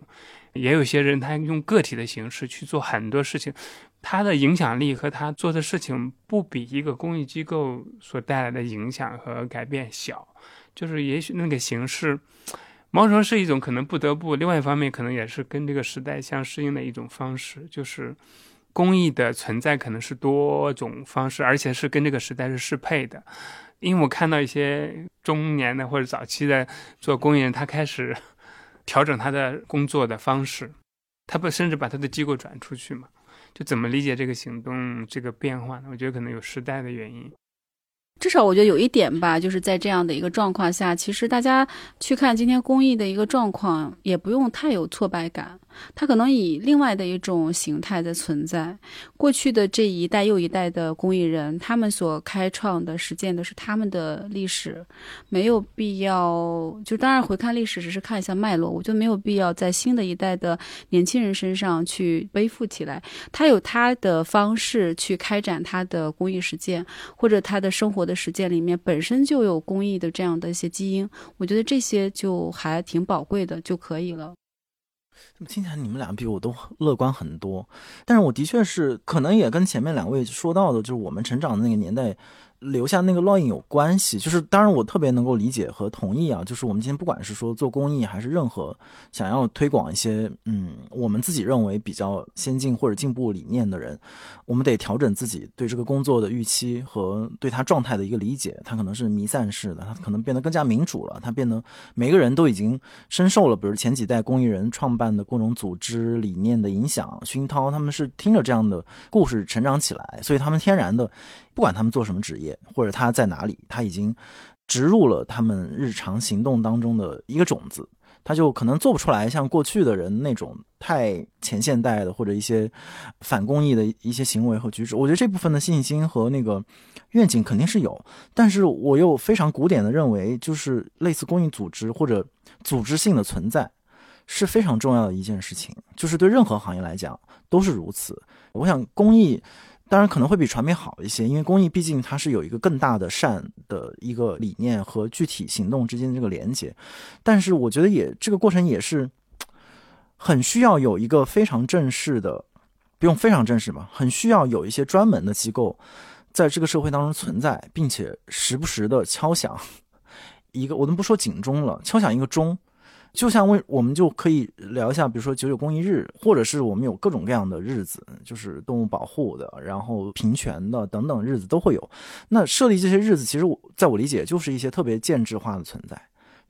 也有些人，他用个体的形式去做很多事情，他的影响力和他做的事情不比一个公益机构所带来的影响和改变小。就是也许那个形式，某种是一种可能不得不，另外一方面可能也是跟这个时代相适应的一种方式，就是。公益的存在可能是多种方式，而且是跟这个时代是适配的。因为我看到一些中年的或者早期的做公益人，他开始 <laughs> 调整他的工作的方式，他不甚至把他的机构转出去嘛？就怎么理解这个行动这个变化呢？我觉得可能有时代的原因。至少我觉得有一点吧，就是在这样的一个状况下，其实大家去看今天公益的一个状况，也不用太有挫败感。它可能以另外的一种形态在存在。过去的这一代又一代的公益人，他们所开创的、实践的是他们的历史，没有必要。就当然回看历史，只是看一下脉络，我觉得没有必要在新的一代的年轻人身上去背负起来。他有他的方式去开展他的公益实践，或者他的生活的实践里面本身就有公益的这样的一些基因。我觉得这些就还挺宝贵的，就可以了。怎么听起来，你们俩比我都乐观很多。但是我的确是，可能也跟前面两位说到的，就是我们成长的那个年代。留下那个烙印有关系，就是当然我特别能够理解和同意啊，就是我们今天不管是说做公益，还是任何想要推广一些嗯我们自己认为比较先进或者进步理念的人，我们得调整自己对这个工作的预期和对他状态的一个理解。他可能是弥散式的，他可能变得更加民主了，他变得每个人都已经深受了，比如前几代公益人创办的各种组织理念的影响熏陶，他们是听着这样的故事成长起来，所以他们天然的。不管他们做什么职业，或者他在哪里，他已经植入了他们日常行动当中的一个种子，他就可能做不出来像过去的人那种太前现代的或者一些反公益的一些行为和举止。我觉得这部分的信心和那个愿景肯定是有，但是我又非常古典的认为，就是类似公益组织或者组织性的存在是非常重要的一件事情，就是对任何行业来讲都是如此。我想公益。当然可能会比传媒好一些，因为公益毕竟它是有一个更大的善的一个理念和具体行动之间的这个连接，但是我觉得也这个过程也是很需要有一个非常正式的，不用非常正式吧，很需要有一些专门的机构在这个社会当中存在，并且时不时的敲响一个，我都不说警钟了，敲响一个钟，就像为我们就可以聊一下，比如说九九公益日，或者是我们有各种各样的日子，就是动物保护的，然后平权的等等日子都会有。那设立这些日子，其实我在我理解就是一些特别建制化的存在，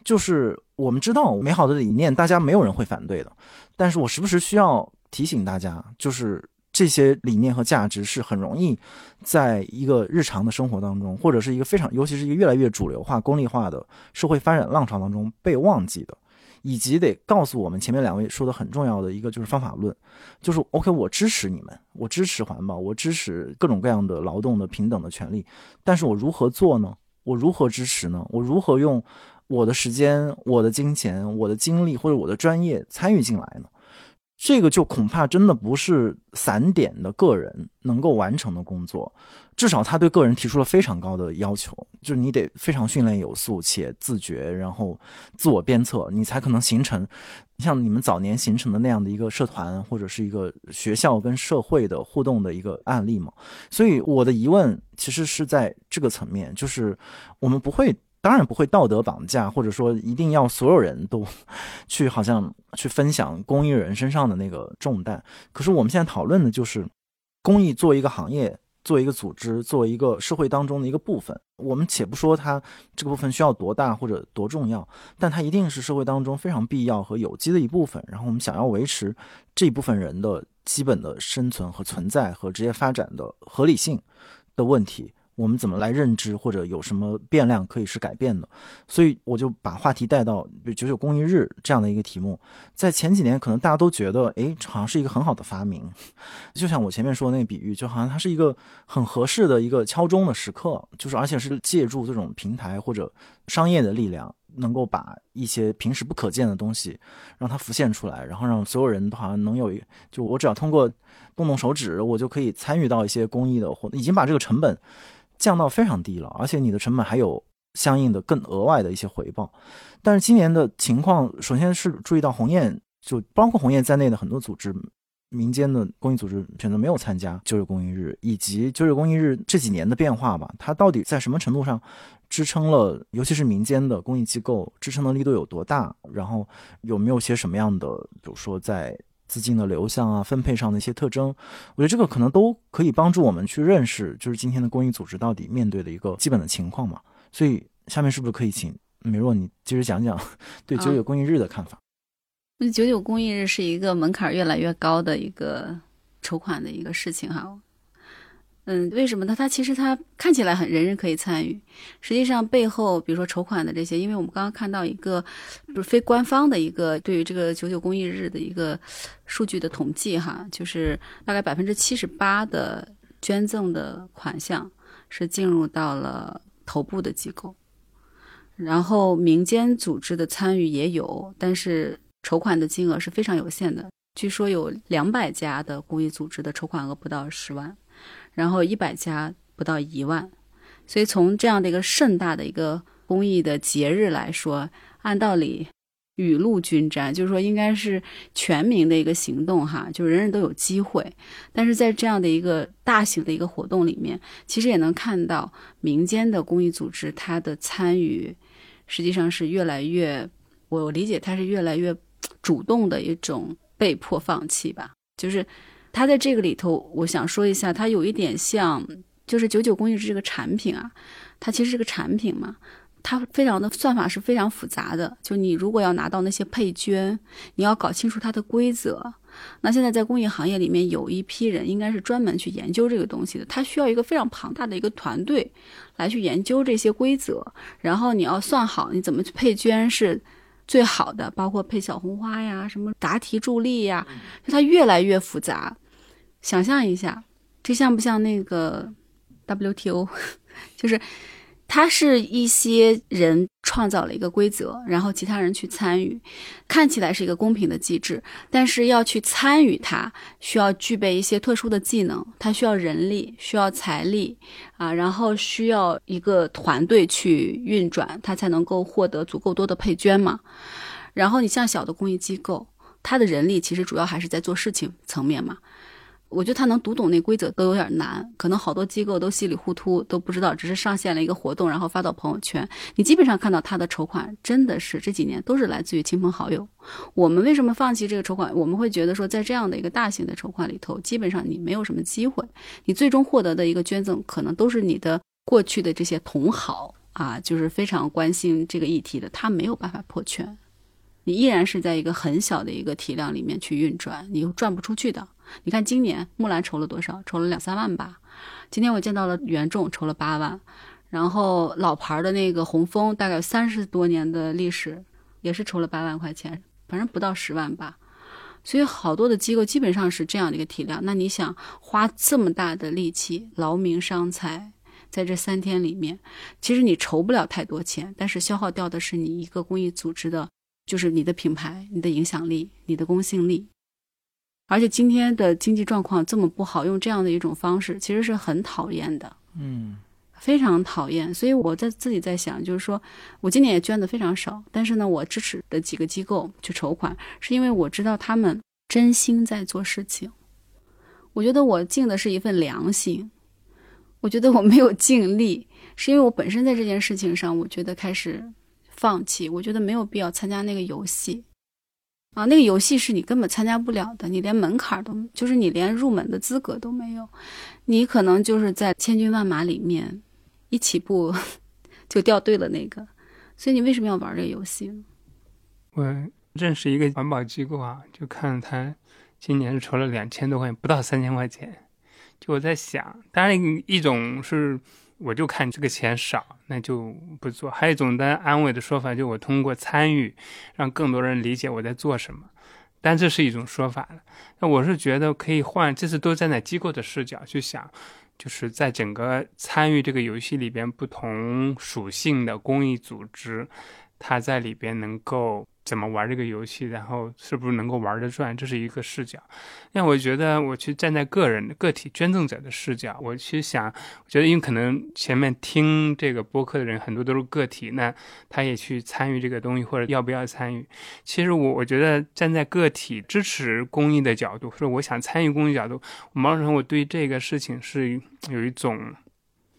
就是我们知道美好的理念，大家没有人会反对的，但是我时不时需要提醒大家，就是这些理念和价值是很容易在一个日常的生活当中，或者是一个非常，尤其是一个越来越主流化、功利化的社会发展浪潮当中被忘记的。以及得告诉我们前面两位说的很重要的一个就是方法论，就是 OK，我支持你们，我支持环保，我支持各种各样的劳动的平等的权利，但是我如何做呢？我如何支持呢？我如何用我的时间、我的金钱、我的精力或者我的专业参与进来呢？这个就恐怕真的不是散点的个人能够完成的工作，至少他对个人提出了非常高的要求，就是你得非常训练有素且自觉，然后自我鞭策，你才可能形成像你们早年形成的那样的一个社团或者是一个学校跟社会的互动的一个案例嘛。所以我的疑问其实是在这个层面，就是我们不会。当然不会道德绑架，或者说一定要所有人都 <laughs> 去好像去分享公益人身上的那个重担。可是我们现在讨论的就是公益作为一个行业，作为一个组织，作为一个社会当中的一个部分。我们且不说它这个部分需要多大或者多重要，但它一定是社会当中非常必要和有机的一部分。然后我们想要维持这一部分人的基本的生存和存在和职业发展的合理性的问题。我们怎么来认知，或者有什么变量可以是改变的？所以我就把话题带到，比如九九公益日这样的一个题目，在前几年可能大家都觉得，哎，好像是一个很好的发明，就像我前面说的那个比喻，就好像它是一个很合适的一个敲钟的时刻，就是而且是借助这种平台或者商业的力量，能够把一些平时不可见的东西让它浮现出来，然后让所有人都好像能有一，就我只要通过动动手指，我就可以参与到一些公益的活动，已经把这个成本。降到非常低了，而且你的成本还有相应的更额外的一些回报。但是今年的情况，首先是注意到鸿雁，就包括鸿雁在内的很多组织，民间的公益组织选择没有参加九九公益日，以及九九公益日这几年的变化吧，它到底在什么程度上支撑了，尤其是民间的公益机构支撑的力度有多大？然后有没有些什么样的，比如说在。资金的流向啊，分配上的一些特征，我觉得这个可能都可以帮助我们去认识，就是今天的公益组织到底面对的一个基本的情况嘛。所以下面是不是可以请美若你接着讲讲对九九公益日的看法？那九九公益日是一个门槛越来越高的一个筹款的一个事情哈。嗯，为什么呢？它其实它看起来很人人可以参与，实际上背后，比如说筹款的这些，因为我们刚刚看到一个不是非官方的一个对于这个九九公益日的一个数据的统计哈，就是大概百分之七十八的捐赠的款项是进入到了头部的机构，然后民间组织的参与也有，但是筹款的金额是非常有限的，据说有两百家的公益组织的筹款额不到十万。然后一百家不到一万，所以从这样的一个盛大的一个公益的节日来说，按道理雨露均沾，就是说应该是全民的一个行动哈，就人人都有机会。但是在这样的一个大型的一个活动里面，其实也能看到民间的公益组织它的参与，实际上是越来越，我理解它是越来越主动的一种被迫放弃吧，就是。它在这个里头，我想说一下，它有一点像，就是九九公益这个产品啊，它其实是个产品嘛，它非常的算法是非常复杂的。就你如果要拿到那些配捐，你要搞清楚它的规则。那现在在公益行业里面有一批人，应该是专门去研究这个东西的，他需要一个非常庞大的一个团队来去研究这些规则，然后你要算好你怎么去配捐是最好的，包括配小红花呀，什么答题助力呀，就它越来越复杂。想象一下，这像不像那个 WTO？<laughs> 就是，它是一些人创造了一个规则，然后其他人去参与，看起来是一个公平的机制，但是要去参与它，需要具备一些特殊的技能，它需要人力，需要财力啊，然后需要一个团队去运转，它才能够获得足够多的配捐嘛。然后你像小的公益机构，它的人力其实主要还是在做事情层面嘛。我觉得他能读懂那规则都有点难，可能好多机构都稀里糊涂都不知道，只是上线了一个活动，然后发到朋友圈。你基本上看到他的筹款，真的是这几年都是来自于亲朋好友。我们为什么放弃这个筹款？我们会觉得说，在这样的一个大型的筹款里头，基本上你没有什么机会，你最终获得的一个捐赠，可能都是你的过去的这些同好啊，就是非常关心这个议题的，他没有办法破圈。你依然是在一个很小的一个体量里面去运转，你转不出去的。你看今年木兰筹了多少？筹了两三万吧。今天我见到了元众筹了八万，然后老牌的那个红枫大概有三十多年的历史，也是筹了八万块钱，反正不到十万吧。所以好多的机构基本上是这样的一个体量。那你想花这么大的力气，劳民伤财，在这三天里面，其实你筹不了太多钱，但是消耗掉的是你一个公益组织的。就是你的品牌、你的影响力、你的公信力，而且今天的经济状况这么不好，用这样的一种方式，其实是很讨厌的，嗯，非常讨厌。所以我在自己在想，就是说我今年也捐的非常少，但是呢，我支持的几个机构去筹款，是因为我知道他们真心在做事情。我觉得我尽的是一份良心，我觉得我没有尽力，是因为我本身在这件事情上，我觉得开始。放弃，我觉得没有必要参加那个游戏，啊，那个游戏是你根本参加不了的，你连门槛都，就是你连入门的资格都没有，你可能就是在千军万马里面一起步 <laughs> 就掉队了那个，所以你为什么要玩这个游戏？我认识一个环保机构啊，就看他今年是筹了两千多块钱，不到三千块钱，就我在想，当然一种是。我就看这个钱少，那就不做。还有一种的安慰的说法，就我通过参与，让更多人理解我在做什么。但这是一种说法了。那我是觉得可以换，这次都站在机构的视角去想，就是在整个参与这个游戏里边，不同属性的公益组织，他在里边能够。怎么玩这个游戏，然后是不是能够玩得转，这是一个视角。那我觉得，我去站在个人个体捐赠者的视角，我去想，我觉得因为可能前面听这个播客的人很多都是个体，那他也去参与这个东西，或者要不要参与？其实我我觉得站在个体支持公益的角度，或者我想参与公益角度，某种程度我对这个事情是有一种。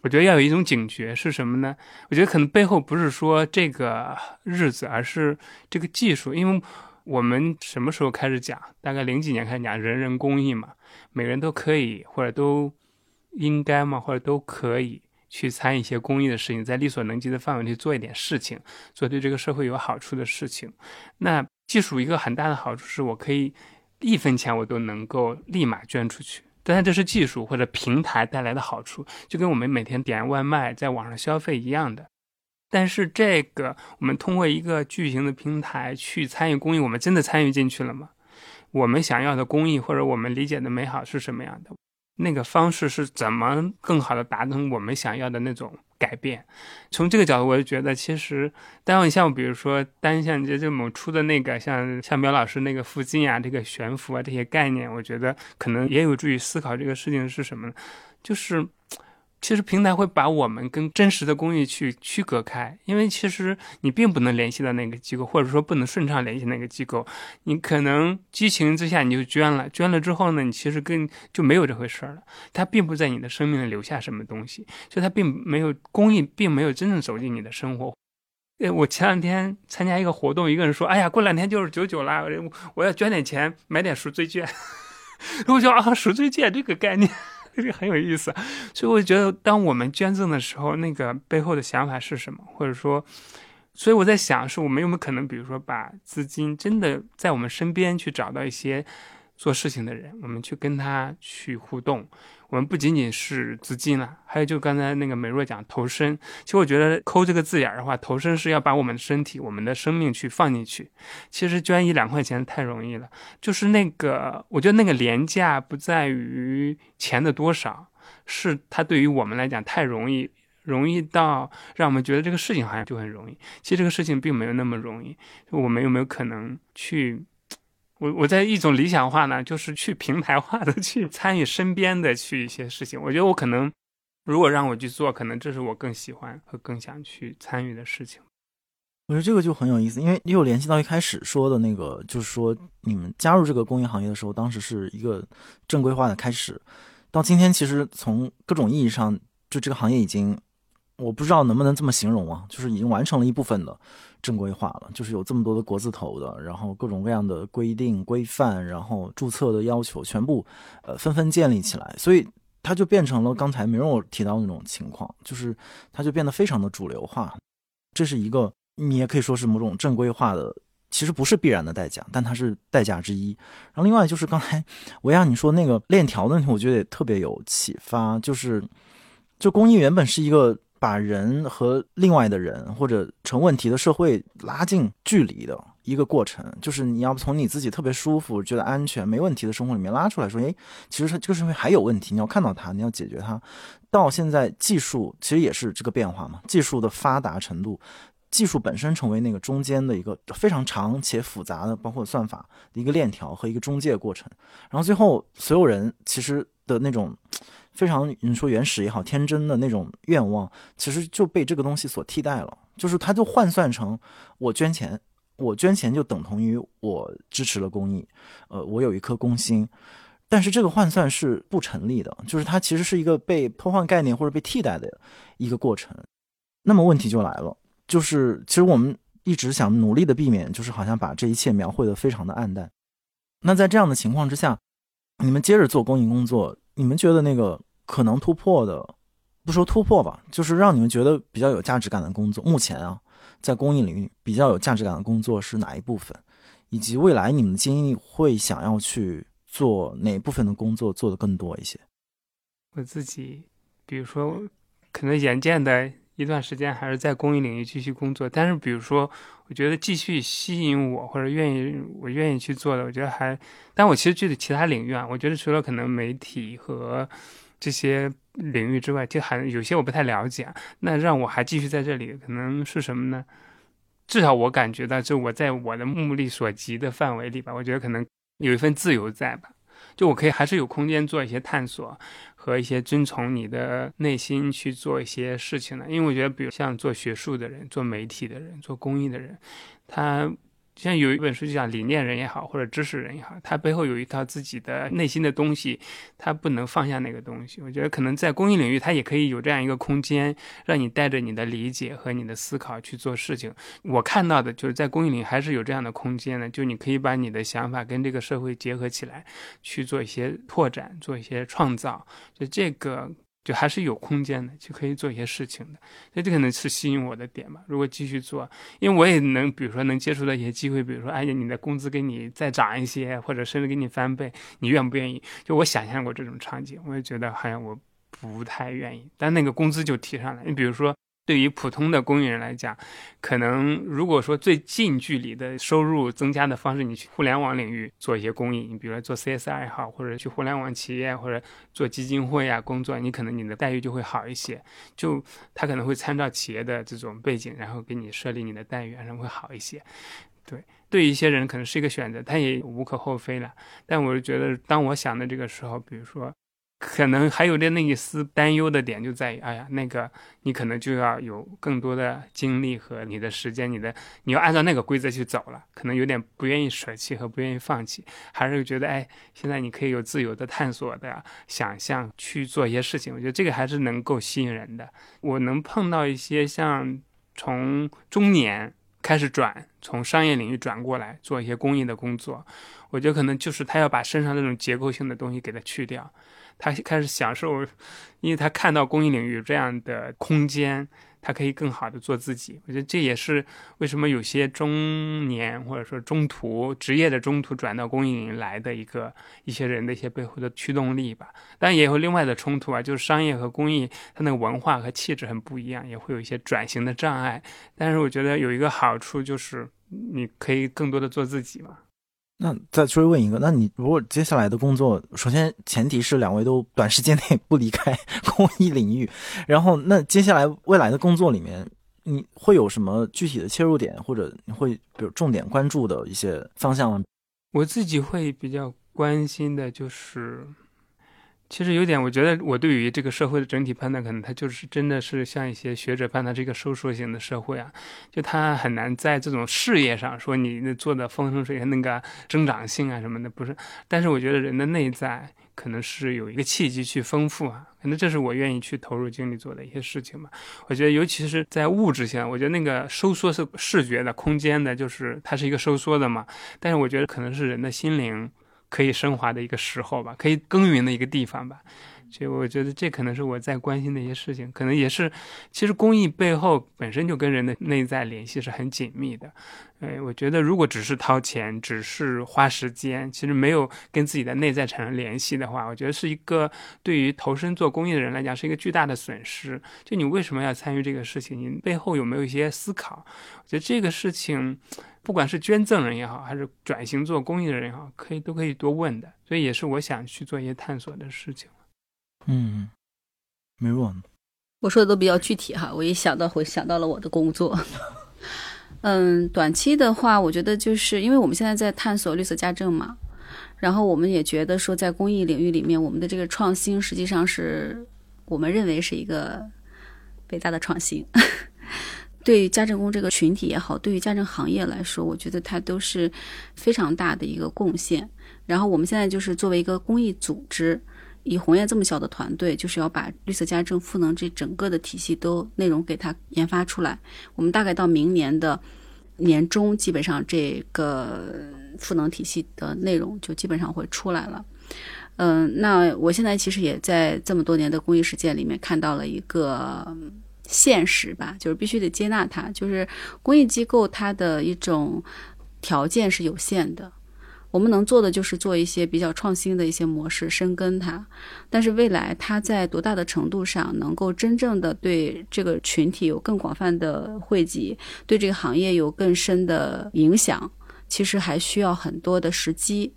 我觉得要有一种警觉是什么呢？我觉得可能背后不是说这个日子，而是这个技术。因为我们什么时候开始讲？大概零几年开始讲人人公益嘛，每个人都可以或者都应该嘛，或者都可以去参与一些公益的事情，在力所能及的范围内做一点事情，做对这个社会有好处的事情。那技术一个很大的好处是我可以一分钱我都能够立马捐出去。但它，这是技术或者平台带来的好处，就跟我们每天点外卖在网上消费一样的。但是，这个我们通过一个巨型的平台去参与公益，我们真的参与进去了吗？我们想要的公益或者我们理解的美好是什么样的？那个方式是怎么更好的达成我们想要的那种改变？从这个角度，我就觉得其实，单位像比如说单向街这某出的那个，像像苗老师那个附近啊，这个悬浮啊这些概念，我觉得可能也有助于思考这个事情是什么呢？就是。其实平台会把我们跟真实的公益去区隔开，因为其实你并不能联系到那个机构，或者说不能顺畅联系那个机构。你可能激情之下你就捐了，捐了之后呢，你其实跟就没有这回事了。它并不在你的生命里留下什么东西，就它并没有公益，并没有真正走进你的生活。呃，我前两天参加一个活动，一个人说：“哎呀，过两天就是九九了，我要捐点钱买点赎罪券。” <laughs> 我说：“啊，赎罪券这个概念。” <laughs> 这个很有意思，所以我觉得，当我们捐赠的时候，那个背后的想法是什么？或者说，所以我在想，是我们有没有可能，比如说，把资金真的在我们身边去找到一些。做事情的人，我们去跟他去互动。我们不仅仅是资金了，还有就刚才那个美若讲投身。其实我觉得抠这个字眼的话，投身是要把我们的身体、我们的生命去放进去。其实捐一两块钱太容易了，就是那个，我觉得那个廉价不在于钱的多少，是它对于我们来讲太容易，容易到让我们觉得这个事情好像就很容易。其实这个事情并没有那么容易。我们有没有可能去？我我在一种理想化呢，就是去平台化的去参与身边的去一些事情。我觉得我可能，如果让我去做，可能这是我更喜欢和更想去参与的事情。我觉得这个就很有意思，因为又联系到一开始说的那个，就是说你们加入这个公益行业的时候，当时是一个正规化的开始，到今天其实从各种意义上，就这个行业已经，我不知道能不能这么形容啊，就是已经完成了一部分的正规化了，就是有这么多的国字头的，然后各种各样的规定规范，然后注册的要求全部呃纷纷建立起来，所以它就变成了刚才没有提到那种情况，就是它就变得非常的主流化，这是一个。你也可以说是某种正规化的，其实不是必然的代价，但它是代价之一。然后另外就是刚才维亚你说那个链条的问题，我觉得也特别有启发。就是，就工艺原本是一个把人和另外的人或者成问题的社会拉近距离的一个过程。就是你要从你自己特别舒服、觉得安全、没问题的生活里面拉出来说，哎，其实这个社会还有问题，你要看到它，你要解决它。到现在技术其实也是这个变化嘛，技术的发达程度。技术本身成为那个中间的一个非常长且复杂的，包括算法的一个链条和一个中介过程，然后最后所有人其实的那种非常你说原始也好天真的那种愿望，其实就被这个东西所替代了，就是它就换算成我捐钱，我捐钱就等同于我支持了公益，呃，我有一颗公心，但是这个换算是不成立的，就是它其实是一个被偷换概念或者被替代的一个过程，那么问题就来了。就是，其实我们一直想努力的避免，就是好像把这一切描绘的非常的暗淡。那在这样的情况之下，你们接着做公益工作，你们觉得那个可能突破的，不说突破吧，就是让你们觉得比较有价值感的工作，目前啊，在公益领域比较有价值感的工作是哪一部分？以及未来你们的精力会想要去做哪部分的工作做得更多一些？我自己，比如说，可能眼见的。一段时间还是在公益领域继续工作，但是比如说，我觉得继续吸引我或者愿意我愿意去做的，我觉得还，但我其实具体其他领域啊，我觉得除了可能媒体和这些领域之外，就还有些我不太了解。那让我还继续在这里，可能是什么呢？至少我感觉到，就我在我的目力所及的范围里吧，我觉得可能有一份自由在吧。就我可以还是有空间做一些探索和一些遵从你的内心去做一些事情的，因为我觉得，比如像做学术的人、做媒体的人、做公益的人，他。像有一本书，就讲理念人也好，或者知识人也好，他背后有一套自己的内心的东西，他不能放下那个东西。我觉得可能在公益领域，他也可以有这样一个空间，让你带着你的理解和你的思考去做事情。我看到的就是在公益领域还是有这样的空间的，就你可以把你的想法跟这个社会结合起来，去做一些拓展，做一些创造。就这个。就还是有空间的，就可以做一些事情的，所以这可能是吸引我的点吧。如果继续做，因为我也能，比如说能接触到一些机会，比如说，哎呀，你的工资给你再涨一些，或者甚至给你翻倍，你愿不愿意？就我想象过这种场景，我也觉得好像我不太愿意，但那个工资就提上来。你比如说。对于普通的公益人来讲，可能如果说最近距离的收入增加的方式，你去互联网领域做一些公益，你比如说做 CSR 也好，或者去互联网企业或者做基金会啊工作，你可能你的待遇就会好一些。就他可能会参照企业的这种背景，然后给你设立你的待遇，然后会好一些。对，对一些人可能是一个选择，他也无可厚非了。但我是觉得，当我想的这个时候，比如说。可能还有点那一丝担忧的点就在于，哎呀，那个你可能就要有更多的精力和你的时间，你的你要按照那个规则去走了，可能有点不愿意舍弃和不愿意放弃，还是觉得，哎，现在你可以有自由的探索的想象去做一些事情，我觉得这个还是能够吸引人的。我能碰到一些像从中年开始转，从商业领域转过来做一些公益的工作，我觉得可能就是他要把身上那种结构性的东西给它去掉。他开始享受，因为他看到公益领域这样的空间，他可以更好的做自己。我觉得这也是为什么有些中年或者说中途职业的中途转到公益领域来的一个一些人的一些背后的驱动力吧。当然也有另外的冲突啊，就是商业和公益它那个文化和气质很不一样，也会有一些转型的障碍。但是我觉得有一个好处就是你可以更多的做自己嘛。那再追问一个，那你如果接下来的工作，首先前提是两位都短时间内不离开公益领域，然后那接下来未来的工作里面，你会有什么具体的切入点，或者你会比如重点关注的一些方向吗？我自己会比较关心的就是，其实有点，我觉得我对于这个社会的整体判断，可能它就是真的是像一些学者判断这个收缩型的社会啊，就它很难在这种事业上说你那做的风生水起，那个增长性啊什么的不是。但是我觉得人的内在可能是有一个契机去丰富啊，可能这是我愿意去投入精力做的一些事情吧。我觉得尤其是在物质性，我觉得那个收缩是视觉的、空间的，就是它是一个收缩的嘛。但是我觉得可能是人的心灵。可以升华的一个时候吧，可以耕耘的一个地方吧，所以我觉得这可能是我在关心的一些事情，可能也是，其实公益背后本身就跟人的内在联系是很紧密的。哎，我觉得如果只是掏钱，只是花时间，其实没有跟自己的内在产生联系的话，我觉得是一个对于投身做公益的人来讲是一个巨大的损失。就你为什么要参与这个事情？你背后有没有一些思考？我觉得这个事情。不管是捐赠人也好，还是转型做公益的人也好，可以都可以多问的，所以也是我想去做一些探索的事情。嗯，没问。我说的都比较具体哈，我一想到会想到了我的工作。<laughs> 嗯，短期的话，我觉得就是因为我们现在在探索绿色家政嘛，然后我们也觉得说，在公益领域里面，我们的这个创新实际上是我们认为是一个伟大的创新。<laughs> 对于家政工这个群体也好，对于家政行业来说，我觉得它都是非常大的一个贡献。然后我们现在就是作为一个公益组织，以红叶这么小的团队，就是要把绿色家政赋能这整个的体系都内容给它研发出来。我们大概到明年的年中，基本上这个赋能体系的内容就基本上会出来了。嗯，那我现在其实也在这么多年的公益实践里面看到了一个。现实吧，就是必须得接纳它。就是公益机构它的一种条件是有限的，我们能做的就是做一些比较创新的一些模式，深耕它。但是未来它在多大的程度上能够真正的对这个群体有更广泛的惠及，对这个行业有更深的影响，其实还需要很多的时机。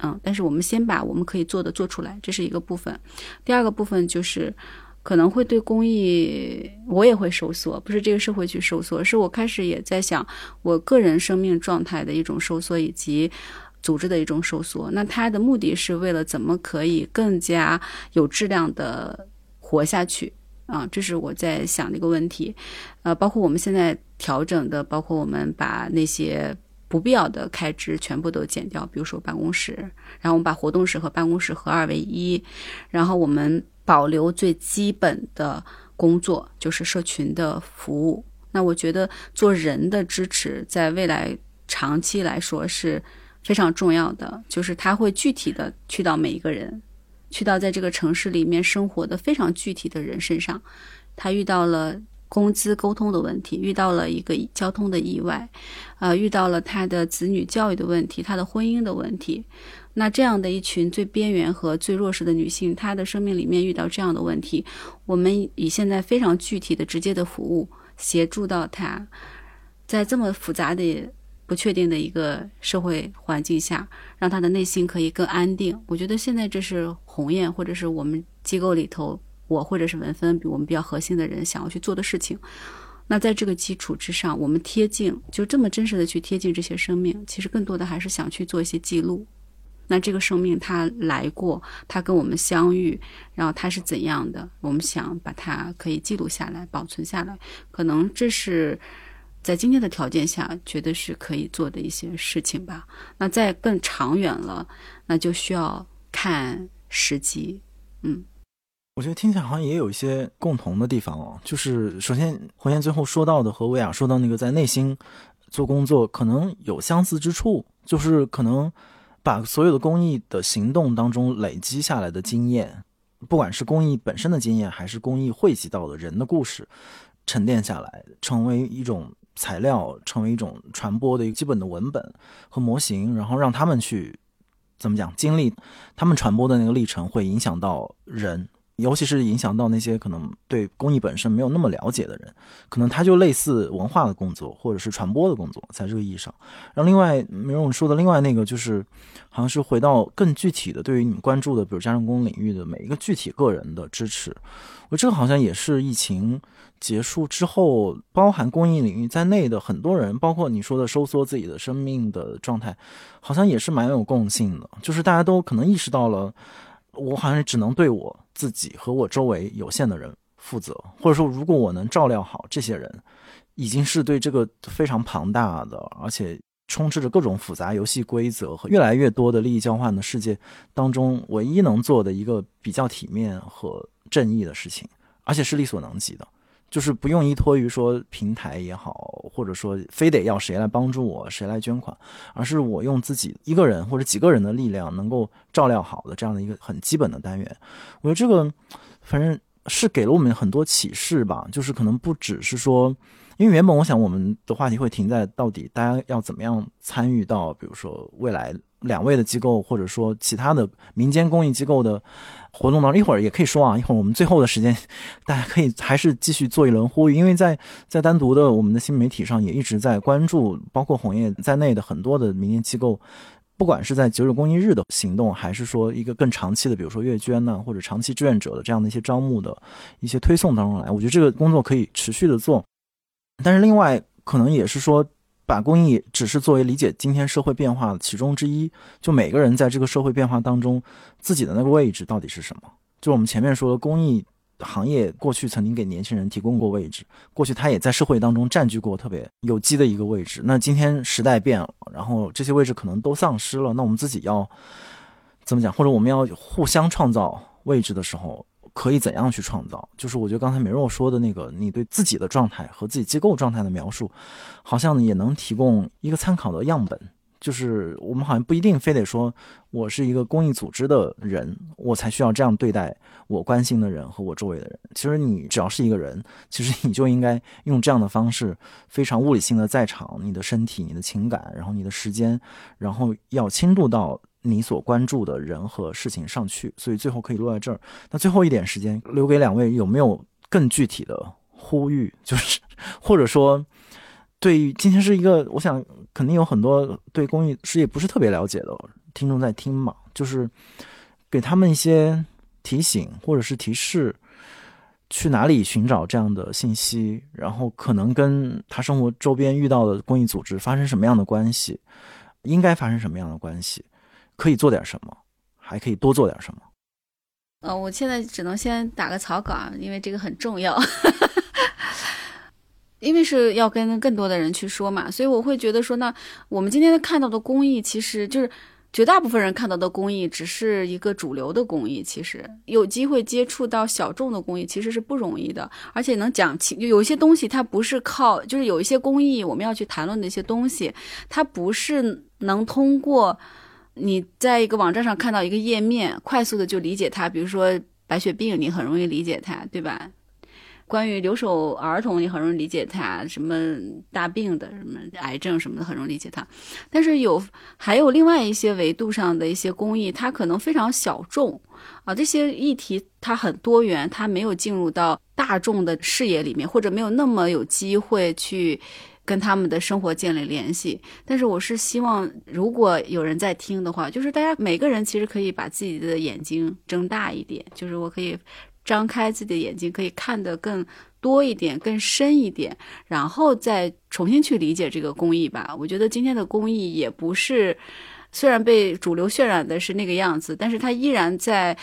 嗯，但是我们先把我们可以做的做出来，这是一个部分。第二个部分就是。可能会对公益，我也会收缩，不是这个社会去收缩，是我开始也在想我个人生命状态的一种收缩，以及组织的一种收缩。那它的目的是为了怎么可以更加有质量的活下去啊？这是我在想的一个问题。呃，包括我们现在调整的，包括我们把那些不必要的开支全部都减掉，比如说办公室，然后我们把活动室和办公室合二为一，然后我们。保留最基本的工作，就是社群的服务。那我觉得做人的支持，在未来长期来说是非常重要的。就是他会具体的去到每一个人，去到在这个城市里面生活的非常具体的人身上。他遇到了工资沟通的问题，遇到了一个交通的意外，呃，遇到了他的子女教育的问题，他的婚姻的问题。那这样的一群最边缘和最弱势的女性，她的生命里面遇到这样的问题，我们以现在非常具体的、直接的服务协助到她，在这么复杂的、不确定的一个社会环境下，让他的内心可以更安定。我觉得现在这是鸿雁或者是我们机构里头我或者是文芬比我们比较核心的人想要去做的事情。那在这个基础之上，我们贴近就这么真实的去贴近这些生命，其实更多的还是想去做一些记录。那这个生命它来过，它跟我们相遇，然后它是怎样的？我们想把它可以记录下来、保存下来，可能这是在今天的条件下觉得是可以做的一些事情吧。那再更长远了，那就需要看时机。嗯，我觉得听起来好像也有一些共同的地方哦。就是首先，红岩最后说到的和维亚说到那个在内心做工作，可能有相似之处，就是可能。把所有的公益的行动当中累积下来的经验，不管是公益本身的经验，还是公益汇集到的人的故事，沉淀下来，成为一种材料，成为一种传播的一个基本的文本和模型，然后让他们去怎么讲经历他们传播的那个历程，会影响到人。尤其是影响到那些可能对公益本身没有那么了解的人，可能他就类似文化的工作或者是传播的工作，在这个意义上。然后另外，梅荣说的另外那个就是，好像是回到更具体的，对于你们关注的，比如家政工领域的每一个具体个人的支持。我这个好像也是疫情结束之后，包含公益领域在内的很多人，包括你说的收缩自己的生命的状态，好像也是蛮有共性的，就是大家都可能意识到了。我好像只能对我自己和我周围有限的人负责，或者说，如果我能照料好这些人，已经是对这个非常庞大的，而且充斥着各种复杂游戏规则和越来越多的利益交换的世界当中，唯一能做的一个比较体面和正义的事情，而且是力所能及的。就是不用依托于说平台也好，或者说非得要谁来帮助我，谁来捐款，而是我用自己一个人或者几个人的力量能够照料好的这样的一个很基本的单元。我觉得这个反正是给了我们很多启示吧。就是可能不只是说，因为原本我想我们的话题会停在到底大家要怎么样参与到，比如说未来。两位的机构，或者说其他的民间公益机构的活动当中，一会儿也可以说啊。一会儿我们最后的时间，大家可以还是继续做一轮呼吁，因为在在单独的我们的新媒体上也一直在关注，包括红叶在内的很多的民间机构，不管是在九九公益日的行动，还是说一个更长期的，比如说月捐呢，或者长期志愿者的这样的一些招募的一些推送当中来，我觉得这个工作可以持续的做。但是另外可能也是说。把公益只是作为理解今天社会变化的其中之一，就每个人在这个社会变化当中，自己的那个位置到底是什么？就我们前面说的，公益行业过去曾经给年轻人提供过位置，过去他也在社会当中占据过特别有机的一个位置。那今天时代变了，然后这些位置可能都丧失了，那我们自己要怎么讲？或者我们要互相创造位置的时候？可以怎样去创造？就是我觉得刚才美若说的那个，你对自己的状态和自己机构状态的描述，好像也能提供一个参考的样本。就是我们好像不一定非得说我是一个公益组织的人，我才需要这样对待我关心的人和我周围的人。其实你只要是一个人，其实你就应该用这样的方式，非常物理性的在场，你的身体、你的情感，然后你的时间，然后要倾注到。你所关注的人和事情上去，所以最后可以落在这儿。那最后一点时间留给两位，有没有更具体的呼吁？<laughs> 就是或者说，对于今天是一个，我想肯定有很多对公益事业不是特别了解的听众在听嘛，就是给他们一些提醒或者是提示，去哪里寻找这样的信息，然后可能跟他生活周边遇到的公益组织发生什么样的关系，应该发生什么样的关系。可以做点什么，还可以多做点什么。呃，我现在只能先打个草稿，因为这个很重要，<laughs> 因为是要跟更多的人去说嘛，所以我会觉得说，那我们今天看到的公益，其实就是绝大部分人看到的公益，只是一个主流的公益。其实有机会接触到小众的公益，其实是不容易的，而且能讲清，有一些东西它不是靠，就是有一些公益我们要去谈论的一些东西，它不是能通过。你在一个网站上看到一个页面，快速的就理解它，比如说白血病，你很容易理解它，对吧？关于留守儿童，你很容易理解它，什么大病的，什么癌症什么的，很容易理解它。但是有还有另外一些维度上的一些公益，它可能非常小众啊，这些议题它很多元，它没有进入到大众的视野里面，或者没有那么有机会去。跟他们的生活建立联系，但是我是希望，如果有人在听的话，就是大家每个人其实可以把自己的眼睛睁大一点，就是我可以张开自己的眼睛，可以看得更多一点、更深一点，然后再重新去理解这个公益吧。我觉得今天的公益也不是，虽然被主流渲染的是那个样子，但是它依然在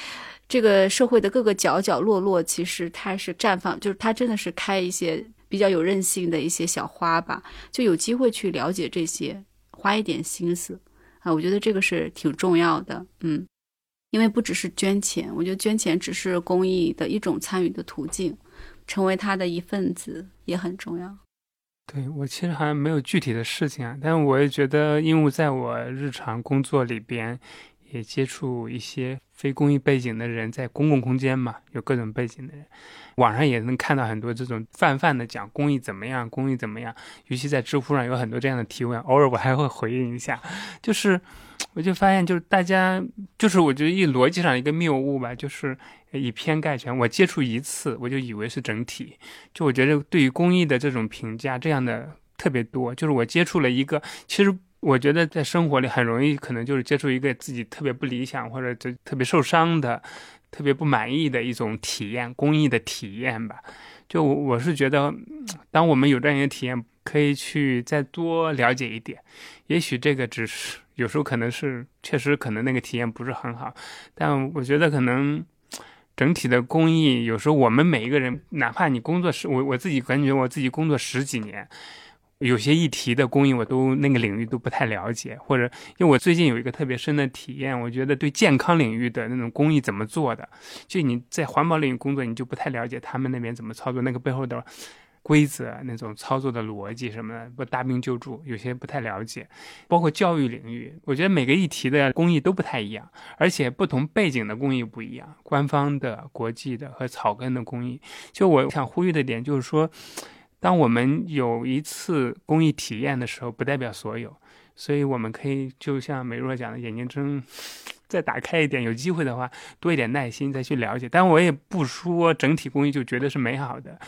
这个社会的各个角角落落，其实它是绽放，就是它真的是开一些。比较有韧性的一些小花吧，就有机会去了解这些，花一点心思啊，我觉得这个是挺重要的，嗯，因为不只是捐钱，我觉得捐钱只是公益的一种参与的途径，成为他的一份子也很重要。对我其实好像没有具体的事情啊，但是我也觉得，因为在我日常工作里边。也接触一些非公益背景的人，在公共空间嘛，有各种背景的人，网上也能看到很多这种泛泛的讲公益怎么样，公益怎么样。尤其在知乎上有很多这样的提问，偶尔我还会回应一下。就是，我就发现，就是大家，就是我觉得一逻辑上一个谬误吧，就是以偏概全。我接触一次，我就以为是整体。就我觉得对于公益的这种评价，这样的特别多。就是我接触了一个，其实。我觉得在生活里很容易，可能就是接触一个自己特别不理想或者就特别受伤的、特别不满意的一种体验，公益的体验吧。就我我是觉得，当我们有这样一个体验，可以去再多了解一点。也许这个只是有时候可能是确实可能那个体验不是很好，但我觉得可能整体的公益，有时候我们每一个人，哪怕你工作十，我我自己感觉我自己工作十几年。有些议题的公益，我都那个领域都不太了解，或者因为我最近有一个特别深的体验，我觉得对健康领域的那种公益怎么做的，就你在环保领域工作，你就不太了解他们那边怎么操作，那个背后的规则、那种操作的逻辑什么的，不大病救助，有些不太了解。包括教育领域，我觉得每个议题的公益都不太一样，而且不同背景的公益不一样，官方的、国际的和草根的公益。就我想呼吁的点就是说。当我们有一次公益体验的时候，不代表所有，所以我们可以就像美若讲的，眼睛睁 <laughs> 再打开一点，有机会的话，多一点耐心再去了解。但我也不说整体公益就觉得是美好的，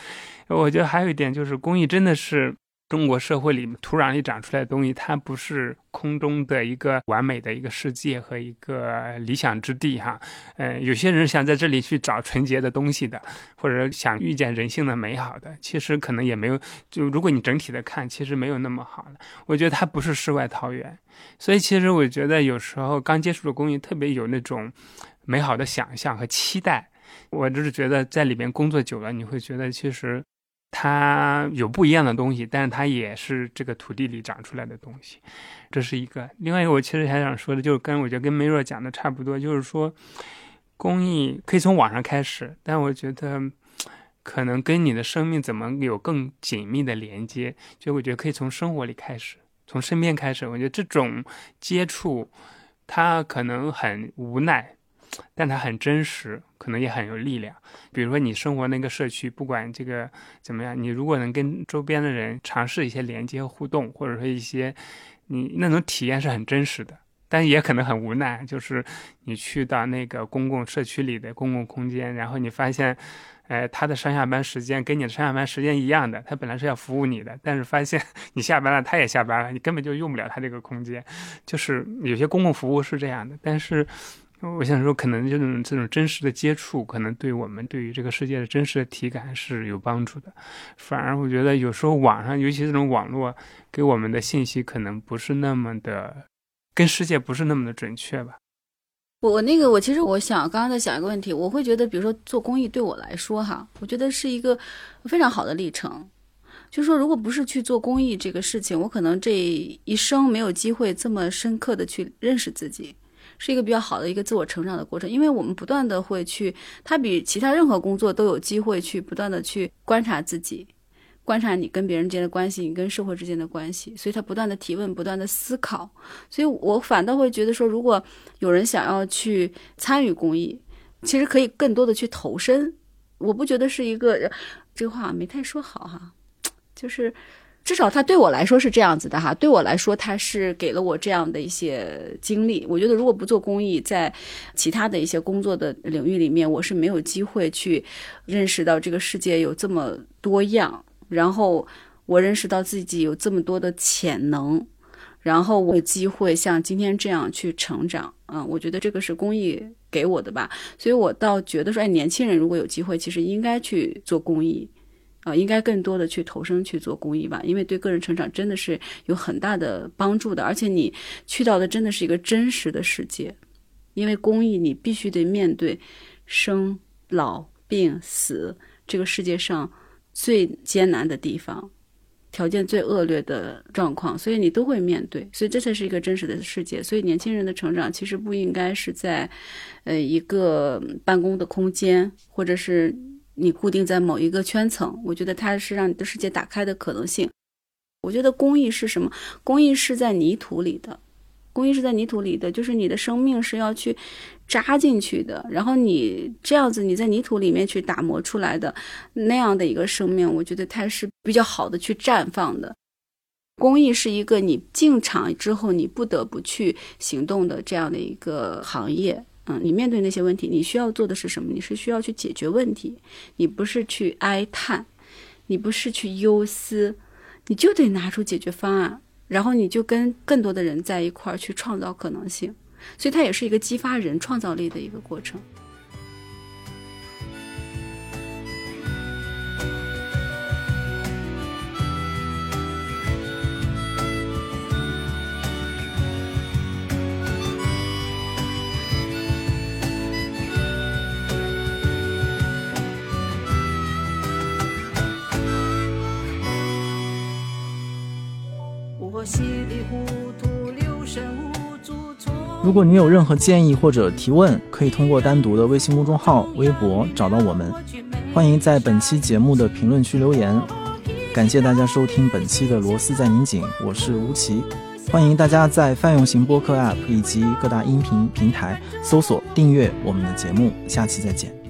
我觉得还有一点就是公益真的是。中国社会里土壤里长出来的东西，它不是空中的一个完美的一个世界和一个理想之地哈。呃，有些人想在这里去找纯洁的东西的，或者想遇见人性的美好的，其实可能也没有。就如果你整体的看，其实没有那么好的。我觉得它不是世外桃源，所以其实我觉得有时候刚接触的公益，特别有那种美好的想象和期待。我就是觉得在里边工作久了，你会觉得其实。它有不一样的东西，但是它也是这个土地里长出来的东西，这是一个。另外一个，我其实还想说的，就是跟我觉得跟梅若讲的差不多，就是说，公益可以从网上开始，但我觉得可能跟你的生命怎么有更紧密的连接，就我觉得可以从生活里开始，从身边开始。我觉得这种接触，它可能很无奈。但它很真实，可能也很有力量。比如说，你生活那个社区，不管这个怎么样，你如果能跟周边的人尝试一些连接和互动，或者说一些你那种体验是很真实的，但也可能很无奈。就是你去到那个公共社区里的公共空间，然后你发现，呃，他的上下班时间跟你的上下班时间一样的，他本来是要服务你的，但是发现你下班了，他也下班了，你根本就用不了他这个空间。就是有些公共服务是这样的，但是。我想说，可能这种这种真实的接触，可能对我们对于这个世界的真实的体感是有帮助的。反而我觉得有时候网上，尤其这种网络给我们的信息，可能不是那么的跟世界不是那么的准确吧。我我那个我其实我想刚刚在想一个问题，我会觉得，比如说做公益对我来说哈，我觉得是一个非常好的历程。就是说，如果不是去做公益这个事情，我可能这一生没有机会这么深刻的去认识自己。是一个比较好的一个自我成长的过程，因为我们不断的会去，他比其他任何工作都有机会去不断的去观察自己，观察你跟别人之间的关系，你跟社会之间的关系，所以他不断的提问，不断的思考，所以我反倒会觉得说，如果有人想要去参与公益，其实可以更多的去投身，我不觉得是一个这个话没太说好哈，就是。至少他对我来说是这样子的哈，对我来说他是给了我这样的一些经历。我觉得如果不做公益，在其他的一些工作的领域里面，我是没有机会去认识到这个世界有这么多样，然后我认识到自己有这么多的潜能，然后我有机会像今天这样去成长。嗯，我觉得这个是公益给我的吧，所以我倒觉得说，哎，年轻人如果有机会，其实应该去做公益。啊，应该更多的去投身去做公益吧，因为对个人成长真的是有很大的帮助的。而且你去到的真的是一个真实的世界，因为公益你必须得面对生老病死这个世界上最艰难的地方，条件最恶劣的状况，所以你都会面对。所以这才是一个真实的世界。所以年轻人的成长其实不应该是在呃一个办公的空间，或者是。你固定在某一个圈层，我觉得它是让你的世界打开的可能性。我觉得公益是什么？公益是在泥土里的，公益是在泥土里的，就是你的生命是要去扎进去的。然后你这样子，你在泥土里面去打磨出来的那样的一个生命，我觉得它是比较好的去绽放的。公益是一个你进场之后你不得不去行动的这样的一个行业。嗯，你面对那些问题，你需要做的是什么？你是需要去解决问题，你不是去哀叹，你不是去忧思，你就得拿出解决方案，然后你就跟更多的人在一块儿去创造可能性，所以它也是一个激发人创造力的一个过程。如果你有任何建议或者提问，可以通过单独的微信公众号、微博找到我们。欢迎在本期节目的评论区留言。感谢大家收听本期的《螺丝在拧紧》，我是吴奇。欢迎大家在泛用型播客 App 以及各大音频平台搜索订阅我们的节目。下期再见。